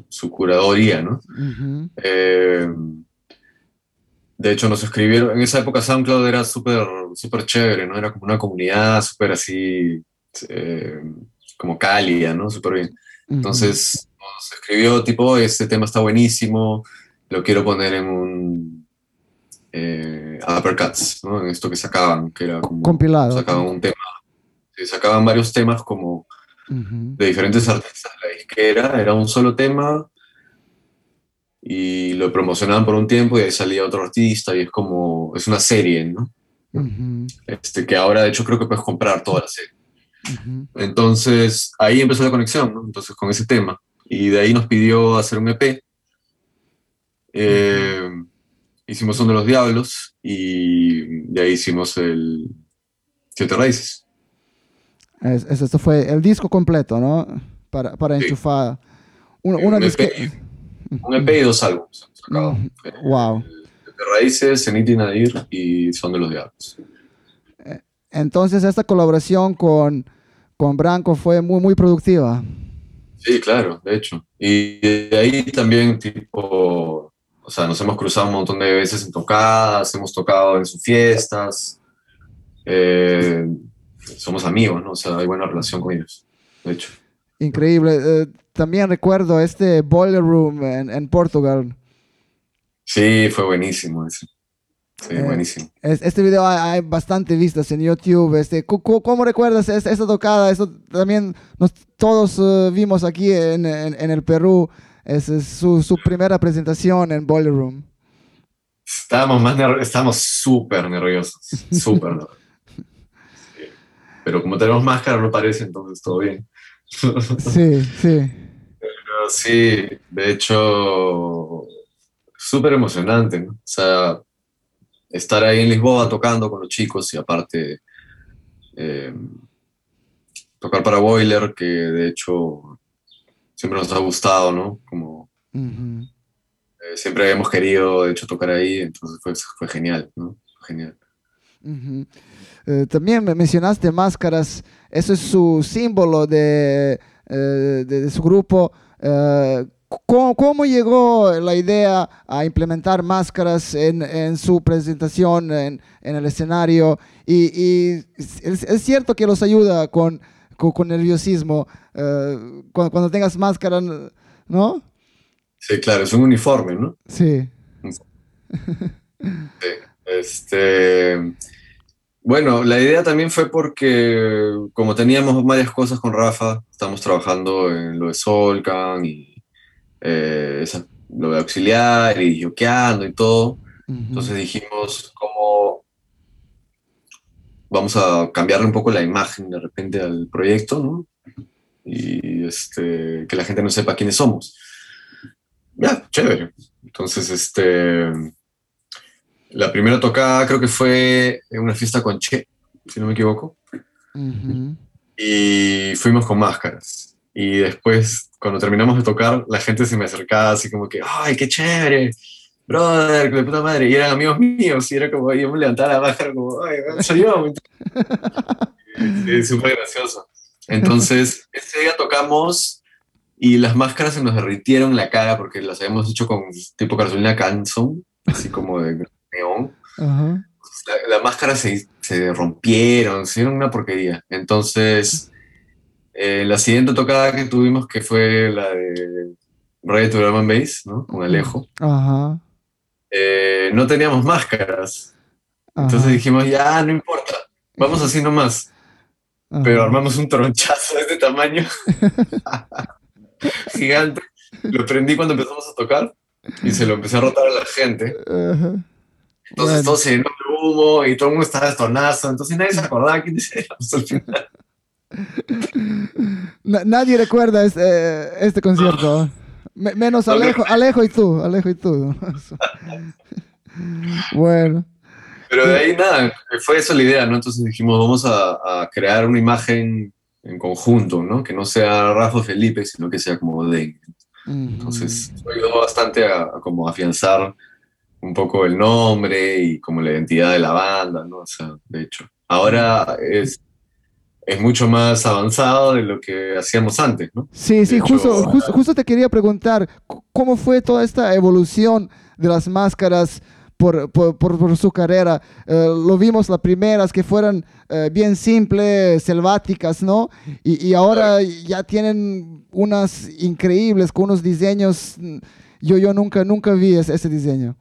su curaduría, ¿no? Eh, de hecho, nos escribieron, en esa época SoundCloud era súper súper chévere, ¿no? Era como una comunidad súper así, eh, como cálida, ¿no? Súper bien. Entonces nos escribió tipo, este tema está buenísimo, lo quiero poner en un eh, Uppercuts, ¿no? En esto que sacaban, que era como... Compilado. Sacaban un tema, sacaban varios temas como de diferentes artistas de la disquera, era un solo tema y lo promocionaban por un tiempo y ahí salía otro artista y es como, es una serie, ¿no? este, que ahora de hecho creo que puedes comprar toda la serie. Entonces ahí empezó la conexión, ¿no? Entonces con ese tema. Y de ahí nos pidió hacer un EP. Eh, hicimos Son de los Diablos y de ahí hicimos el Siete Raíces. Es, esto fue el disco completo, ¿no? Para, para enchufar. un, EP, un EP y dos álbumes. Wow. De Raíces, Zenit y Nadir y Son de los Diablos. Eh, entonces, esta colaboración con, con Branco fue muy, muy productiva. Sí, claro, de hecho. Y de ahí también, tipo, o sea, nos hemos cruzado un montón de veces en tocadas, hemos tocado en sus fiestas. Eh, somos amigos, ¿no? O sea, hay buena relación con ellos, de hecho. Increíble. Eh, también recuerdo este Boiler Room en, en Portugal. Sí, fue buenísimo ese. Sí, eh, buenísimo. este video hay, bastante vistas en YouTube. Este, ¿cómo, recuerdas esta, tocada? Eso también nos, todos eh, vimos aquí en, en, el Perú. Es, su, su, primera presentación en Boiler Room. Estábamos más estábamos súper nerviosos, súper nerviosos. Pero como tenemos máscara no parece, entonces todo bien. Sí, sí. Pero sí, de hecho, súper emocionante, ¿no? O sea, estar ahí en Lisboa tocando con los chicos y aparte eh, tocar para Boiler, que de hecho siempre nos ha gustado, ¿no? Como eh, siempre hemos querido, de hecho, tocar ahí, entonces fue, fue genial, ¿no? Genial. Eh, también me mencionaste máscaras, eso es su símbolo de, eh, de, su grupo. Eh, ¿cómo, llegó la idea a implementar máscaras en, en su presentación en, en, el escenario? Y, es, cierto que los ayuda con, con, nerviosismo cuando, cuando, tengas máscara, ¿no? Sí, claro, es un uniforme, ¿no? Sí. sí. Este, bueno, la idea también fue porque como teníamos varias cosas con Rafa, estamos trabajando en lo de Solcan y eh, lo de auxiliar y yoqueando y todo. Entonces dijimos, ¿cómo vamos a cambiarle un poco la imagen de repente al proyecto, ¿no? y este, que la gente no sepa quiénes somos. Ya, chévere. Entonces, este, la primera tocada creo que fue en una fiesta con Che, si no me equivoco. Y fuimos con máscaras. Y después, cuando terminamos de tocar, la gente se me acercaba así como que, ¡ay, qué chévere! Brother, de puta madre. Y eran amigos míos. Y era como, yo me levantaba la máscara como, ¡ay, soy yo! sí, súper gracioso. Entonces, ese día tocamos y las máscaras se nos derritieron la cara porque las habíamos hecho con tipo Carolina Canson, así como de neón. Las máscaras se, se, rompieron, se hicieron una porquería. Entonces, eh, la siguiente tocada que tuvimos, que fue la de Ray to Drum Bass, ¿no? Con Alejo, eh, no teníamos máscaras. Entonces dijimos, ya, no importa, vamos así nomás. Pero armamos un tronchazo de este tamaño. gigante. Lo prendí cuando empezamos a tocar y se lo empecé a rotar a la gente. Entonces todo se llenó de humo y todo el mundo estaba estonazo. Entonces nadie se acordaba quién éramos al final. nadie recuerda este, este concierto. menos Alejo, Alejo y tú, Alejo y tú. bueno. Pero de ahí nada, fue esa la idea, ¿no? Entonces dijimos, vamos a, a crear una imagen en conjunto, ¿no? Que no sea Rafa Felipe, sino que sea como Dengue. Entonces, ayudó bastante a, como afianzar un poco el nombre y como la identidad de la banda, ¿no? O sea, de hecho, ahora es, es mucho más avanzado de lo que hacíamos antes, ¿no? Sí, sí, justo, justo, justo te quería preguntar, ¿cómo fue toda esta evolución de las máscaras? por, por, por, su carrera. Eh, lo vimos las primeras que fueran eh, bien simples, selváticas, ¿no? Y, y, ahora ya tienen unas increíbles, con unos diseños. Yo, yo nunca, nunca vi ese, ese diseño.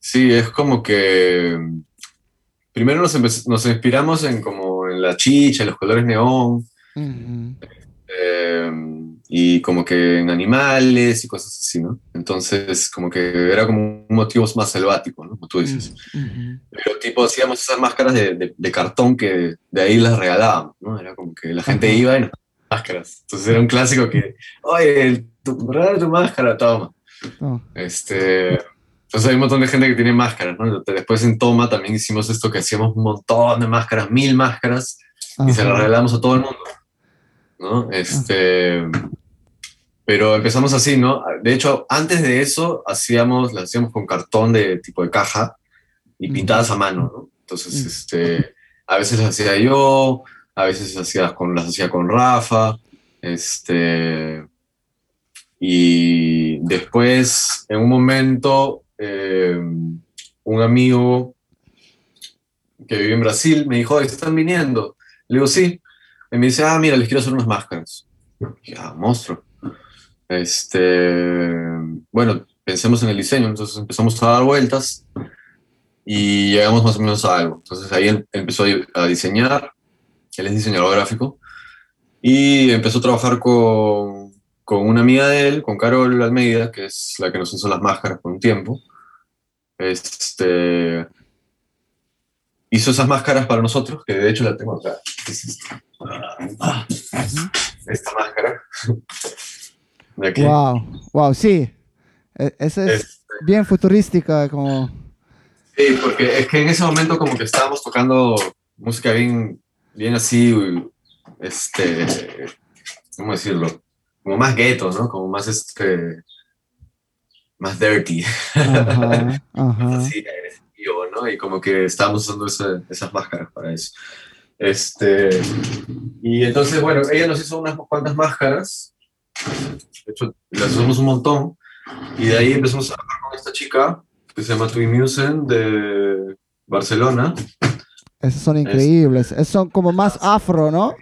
Sí, es como que primero nos, nos, inspiramos en como en la chicha, en los colores neón y como que en animales y cosas así, ¿no? Entonces, como que era como un motivo más selvático, ¿no? Como tú dices. Pero tipo, hacíamos esas máscaras de, de, cartón que de ahí las regalábamos, ¿no? Era como que la gente iba y nos máscaras. Entonces era un clásico que, oye, tu, tu máscara, toma. Oh. Este, entonces hay un montón de gente que tiene máscaras, ¿no? Después en Toma también hicimos esto que hacíamos un montón de máscaras, mil máscaras, y se las regalamos a todo el mundo. ¿no? Este, pero empezamos así, ¿no? De hecho, antes de eso, hacíamos, las hacíamos con cartón de tipo de caja y pintadas a mano, ¿no? Entonces, este, a veces las hacía yo, a veces las hacía con, las hacía con Rafa, este, y después, en un momento, eh, un amigo que vive en Brasil me dijo, ¿están viniendo? Le digo, sí. Y me dice, ah, mira, les quiero hacer unas máscaras. Ya, ah, monstruo. Este, bueno, pensemos en el diseño, entonces empezamos a dar vueltas y llegamos más o menos a algo. Entonces ahí em, empezó a diseñar, él es diseñador gráfico, y empezó a trabajar con, con una amiga de él, con Carol Almeida, que es la que nos hizo las máscaras por un tiempo. Este, hizo esas máscaras para nosotros, que de hecho la tengo acá. esta máscara. Wow, wow, sí. E, esa es este. bien futurística, como. Sí, porque es que en ese momento como que estábamos tocando música bien, bien así, este, ¿cómo decirlo? Como más gueto, ¿no? Como más este, más dirty. Ajá, ajá. así, ¿no? Y como que estábamos usando esas máscaras para eso. Este, y entonces, bueno, ella nos hizo unas cuantas máscaras de hecho, las usamos un montón. Y de ahí empezamos a trabajar con esta chica que se llama Twin Musen de Barcelona. Esas son increíbles. Es, son como más afro, ¿no?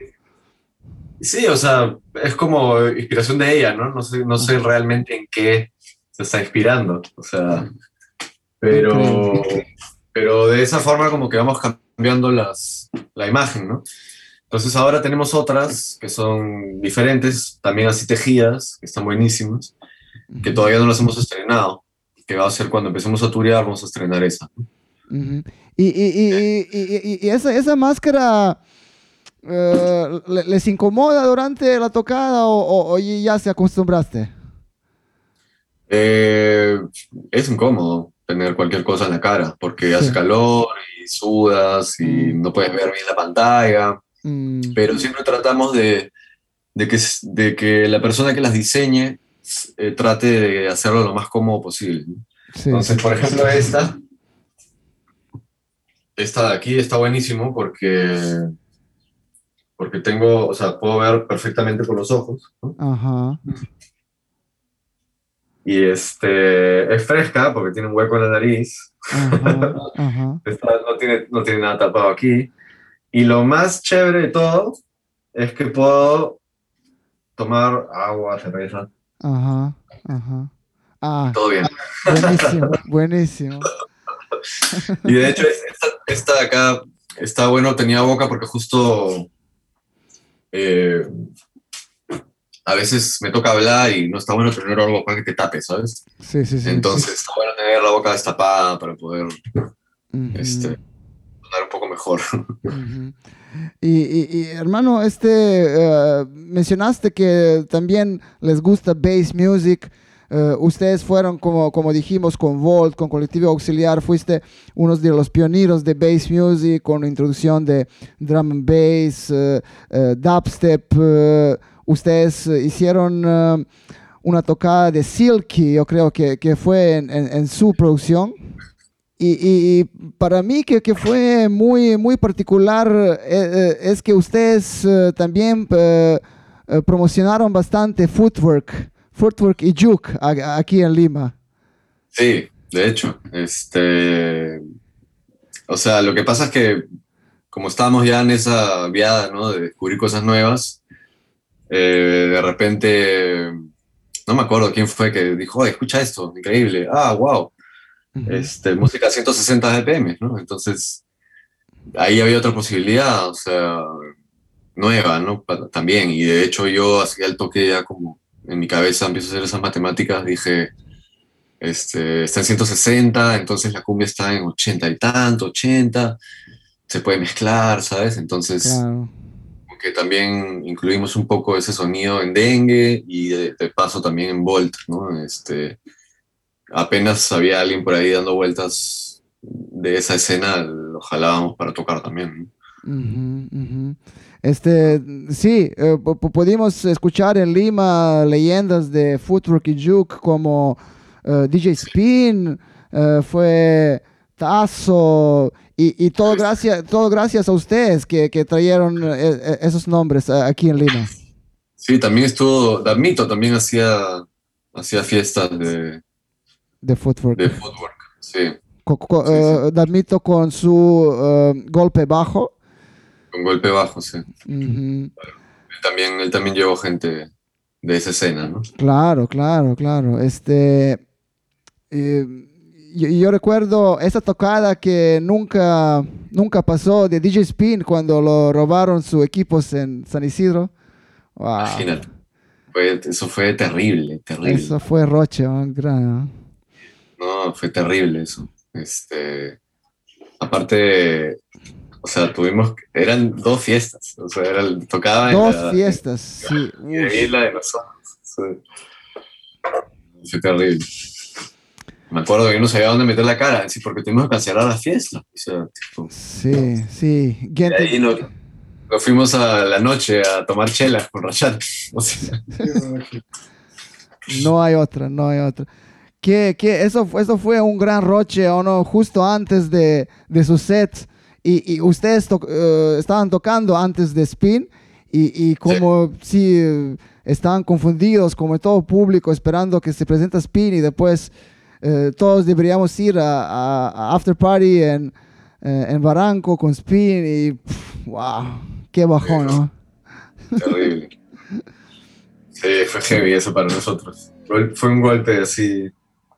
Sí, o sea, es como inspiración de ella, ¿no? No sé, no sé realmente en qué se está inspirando. O sea, pero, pero de esa forma como que vamos cambiando las, la imagen, ¿no? Entonces ahora tenemos otras que son diferentes, también así tejidas, que están buenísimas, que todavía no las hemos estrenado, que va a ser cuando empecemos a turear, vamos a estrenar esa. Y, y, y, y esa, esa, máscara, eh, le- ¿les incomoda durante la tocada o, o- o ya se acostumbraste? Eh, es incómodo tener cualquier cosa en la cara porque hace calor y sudas y Mm. no puedes ver bien la pantalla, Mm, pero siempre tratamos de, de que, s- de que la persona que las diseñe eh, trate de hacerlo lo más cómodo posible. Entonces, por ejemplo, esta, esta de aquí está buenísimo porque, porque tengo, o sea, puedo ver perfectamente por los ojos, ¿no? Ajá. Y este, es fresca porque tiene un hueco en la nariz, Ajá. Ajá. Está- no, tiene, no tiene nada tapado aquí. Y lo más chévere de todo es que puedo tomar agua, cerveza, Ajá. Ajá. Ah, todo bien. buenísimo, buenísimo. Y de hecho, es- esta, esta de acá está bueno, tenía boca porque justo eh, a veces me toca hablar y no está bueno tener algo para que te tape, ¿sabes? Sí, sí, sí. Entonces está bueno tener la boca destapada para poder este, sonar un poco mejor. Y, y- y, hermano, este, eh, mencionaste que también les gusta bass music. Eh, ustedes fueron, como, como dijimos, con Volt, con Colectivo Auxiliar, fuiste unos de los pioneros de bass music, con la introducción de drum and bass, eh, dubstep. Ustedes eh, hicieron eh, una tocada de Silky, yo creo que, que fue en- en- su producción. Y, y- para mí que, que fue muy, muy particular eh, es que ustedes también promocionaron bastante Footwork, Footwork y Juke aquí en Lima. Sí, de hecho, este, o sea, lo que pasa es que como estábamos ya en esa viada, ¿no? De descubrir cosas nuevas, eh, de repente, no me acuerdo quién fue que dijo, "Oye, escucha esto, increíble, ah, wow, Ujú. este, música a 160 BPM, ¿no? Entonces, ahí había otra posibilidad, o sea, nueva, ¿no? También, y de hecho yo hacía el toque ya como en mi cabeza empiezo a hacer esas matemáticas, dije, este, está en 160, entonces la cumbia está en 80 y tanto, 80, se puede mezclar, ¿sabes? Entonces, Claro. Que también incluimos un poco ese sonido en dengue y de, paso también en Volt, ¿no? Este, apenas había alguien por ahí dando vueltas de esa escena, lo jalábamos para tocar también. Este, sí, eh, pu- pu- pudimos escuchar en Lima leyendas de Footwork y Juke como eh, DJ Spin, eh, fue Tazo, y, y todo, gracias, todo gracias a ustedes que, que trajeron eh, eh, esos nombres aquí en Lima. Sí, también estuvo, Damito también hacía, hacía fiestas de, De Footwork. de footwork, sí, Co- co- sí, sí. eh, Damito con su golpe bajo. con golpe bajo, sí. Él también, él también llevó gente de esa escena, ¿no? Claro, claro, claro. Este, eh, yo, yo recuerdo esa tocada que nunca, nunca pasó de DJ Spin cuando lo robaron sus equipos en San Isidro. Wow. Imagínate. Fue- eso fue terrible, terrible. Eso fue Roche, ¿no? Gran, ¿no? Fue terrible eso. Este, aparte, o sea, tuvimos, eran dos fiestas, o sea, era, tocaba en Dos la- fiestas, sí. ahí Ush. la de nosotros. Fue, fue terrible. Me acuerdo que no sabía dónde meter la cara, sí, porque tuvimos que cancelar la fiesta. O sea, tipo, Sí, sí. de ahí nos, nos fuimos a la noche a tomar chelas con Rachat. O sea, No hay otra, no hay otra. Que, que eso, fue- eso fue un gran roche, ¿o no? Justo antes de, de su set. Y, y ustedes to- eh, estaban tocando antes de Spin. Y, y como si eh, estaban confundidos, como todo público, esperando que se presente Spin. Y después eh, todos deberíamos ir a, a- a After Party en, eh, en Barranco con Spin. Y pff, wow, qué bajón, ¿no? terrible. Sí, fue heavy eso para nosotros. Fue un golpe así,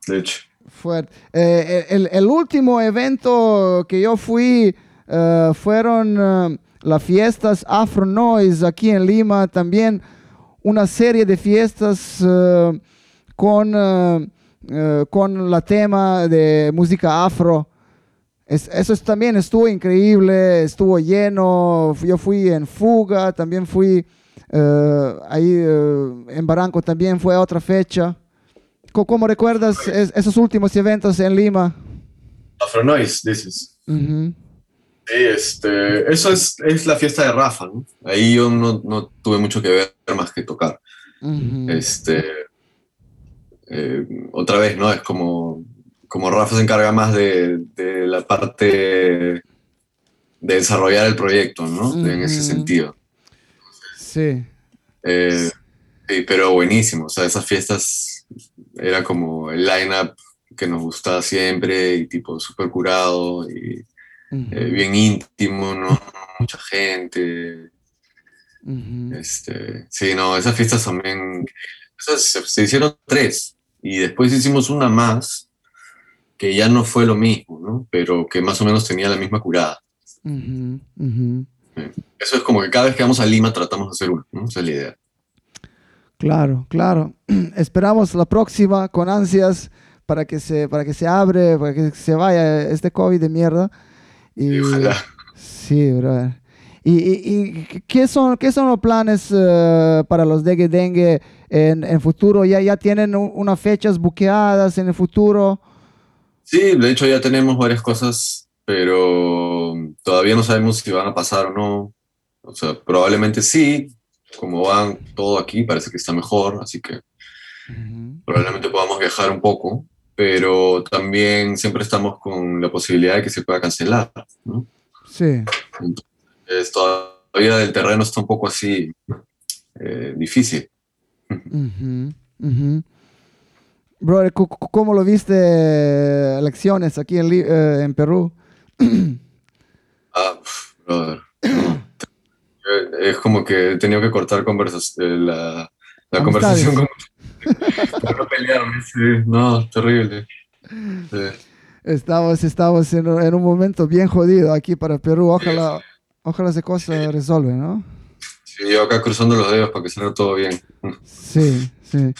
de hecho. Fuerte. Eh, el, el último evento que yo fui eh, fueron eh, las fiestas Afro Noise aquí en Lima. También una serie de fiestas eh, con, eh, con la tema de música afro. eso también estuvo increíble, estuvo lleno. Yo fui en Fuga, también fui eh, ahí eh, en Barranco, también fue a otra fecha. ¿Cómo, recuerdas esos últimos eventos en Lima? Afronoise, dices. Sí, este, eso es, es, la fiesta de Rafa, ¿no? Ahí yo no, no, tuve mucho que ver más que tocar. Este, eh, otra vez, ¿no? Es como como Rafa se encarga más de, la parte de desarrollar el proyecto, ¿no? En ese sentido. Sí. Eh, sí. Pero buenísimo, o sea, esas fiestas era como el line-up que nos gustaba siempre y tipo súper curado y eh, bien íntimo, ¿no? Mucha gente. este, sí, no, esas fiestas también, esas se hicieron tres y después hicimos una más que ya no fue lo mismo, ¿no? Pero que más o menos tenía la misma curada. Eso es como que cada vez que vamos a Lima tratamos de hacer uno, ¿no? Esa es la idea. Claro, claro. Esperamos la próxima con ansias para que se, para que se abre, para que se vaya este COVID de mierda. Y, ojalá. Sí, brother. ¿Y, qué, son, qué son los planes eh, para los dengue dengue en el futuro? ¿Ya, ¿Ya tienen unas fechas buqueadas en el futuro? Sí, de hecho ya tenemos varias cosas, pero todavía no sabemos si van a pasar o no. O sea, probablemente sí, como van todo aquí, parece que está mejor, así que probablemente podamos viajar un poco, pero también siempre estamos con la posibilidad de que se pueda cancelar, ¿no? Sí. Entonces, todavía el terreno está un poco así eh, difícil. Brother, ¿cómo lo viste eh, elecciones aquí en, eh, en Perú? ah, brother. es como que he tenido que cortar conversas, eh, la, la conversación con no pelearme, sí. No, terrible. Estamos, estamos en, en, un momento bien jodido aquí para Perú. Ojalá, ojalá esa cosa resuelve, ¿no? Sí, yo acá cruzando los dedos para que salga todo bien. Sí, sí.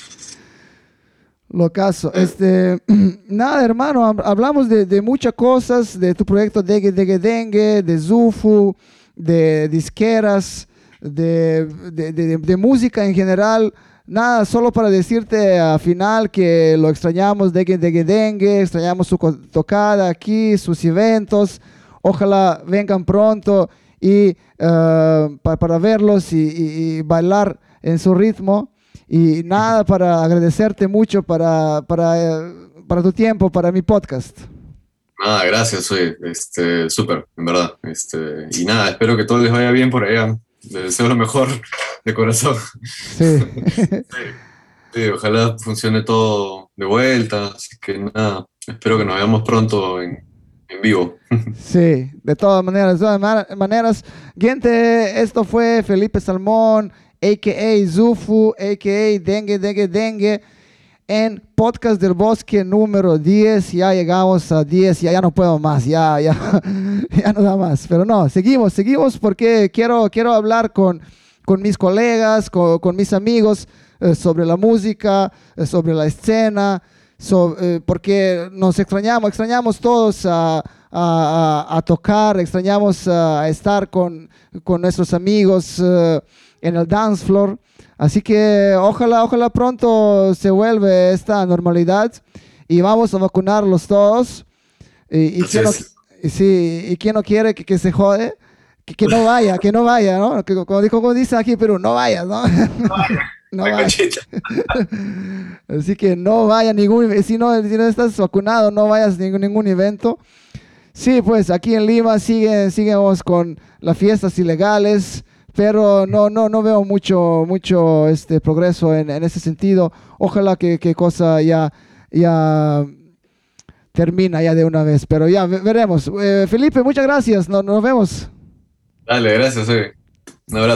Lo caso. Este, nada, hermano, hablamos de, de, muchas cosas, de tu proyecto Dengue Dengue Dengue, de Zufu, de disqueras, de, de, de, música en general. Nada, solo para decirte al final que lo extrañamos, Dengue Dengue Dengue, extrañamos su tocada aquí, sus eventos. Ojalá vengan pronto y uh, para verlos y, y bailar en su ritmo. Y nada, para agradecerte mucho para, para, para tu tiempo, para mi podcast. Nada, gracias, soy este, súper, en verdad. Este, y nada, espero que todo les vaya bien por allá. Les deseo lo mejor de corazón. Sí. sí. ojalá funcione todo de vuelta. Así que nada, espero que nos veamos pronto en, en vivo. Sí, de todas maneras, de todas maneras. Gente, esto fue Felipe Salmón a.k.a. Zufu, a.k.a. Dengue, Dengue, Dengue, en Podcast del Bosque número 10. Ya llegamos a 10, ya, ya no puedo más, ya, ya, ya no da más. Pero no, seguimos, seguimos porque quiero, quiero hablar con, con mis colegas, con, con mis amigos eh, sobre la música, eh, sobre la escena, eh, porque nos extrañamos, extrañamos todos a, a, a, tocar, extrañamos a estar con, con nuestros amigos en el dance floor. Así que ojalá, ojalá pronto se vuelve esta normalidad y vamos a vacunarlos todos. Y, y, quien, no, y, quien no quiere que, que se jode, que, que, no vaya, que no vaya, ¿no? Que, como, dijo, como dice aquí Perú, no vayas, ¿no? no vaya. Así que no vaya ningún, si no, si no estás vacunado, no vayas a ningún, ningún evento. Sí, pues aquí en Lima sigue, seguimos con las fiestas ilegales pero no, no, no veo mucho, mucho este progreso en, en ese sentido. Ojalá que, que, cosa ya, ya termina ya de una vez, pero ya veremos. Eh, Felipe, muchas gracias, nos, nos vemos. Dale, gracias, Un abrazo.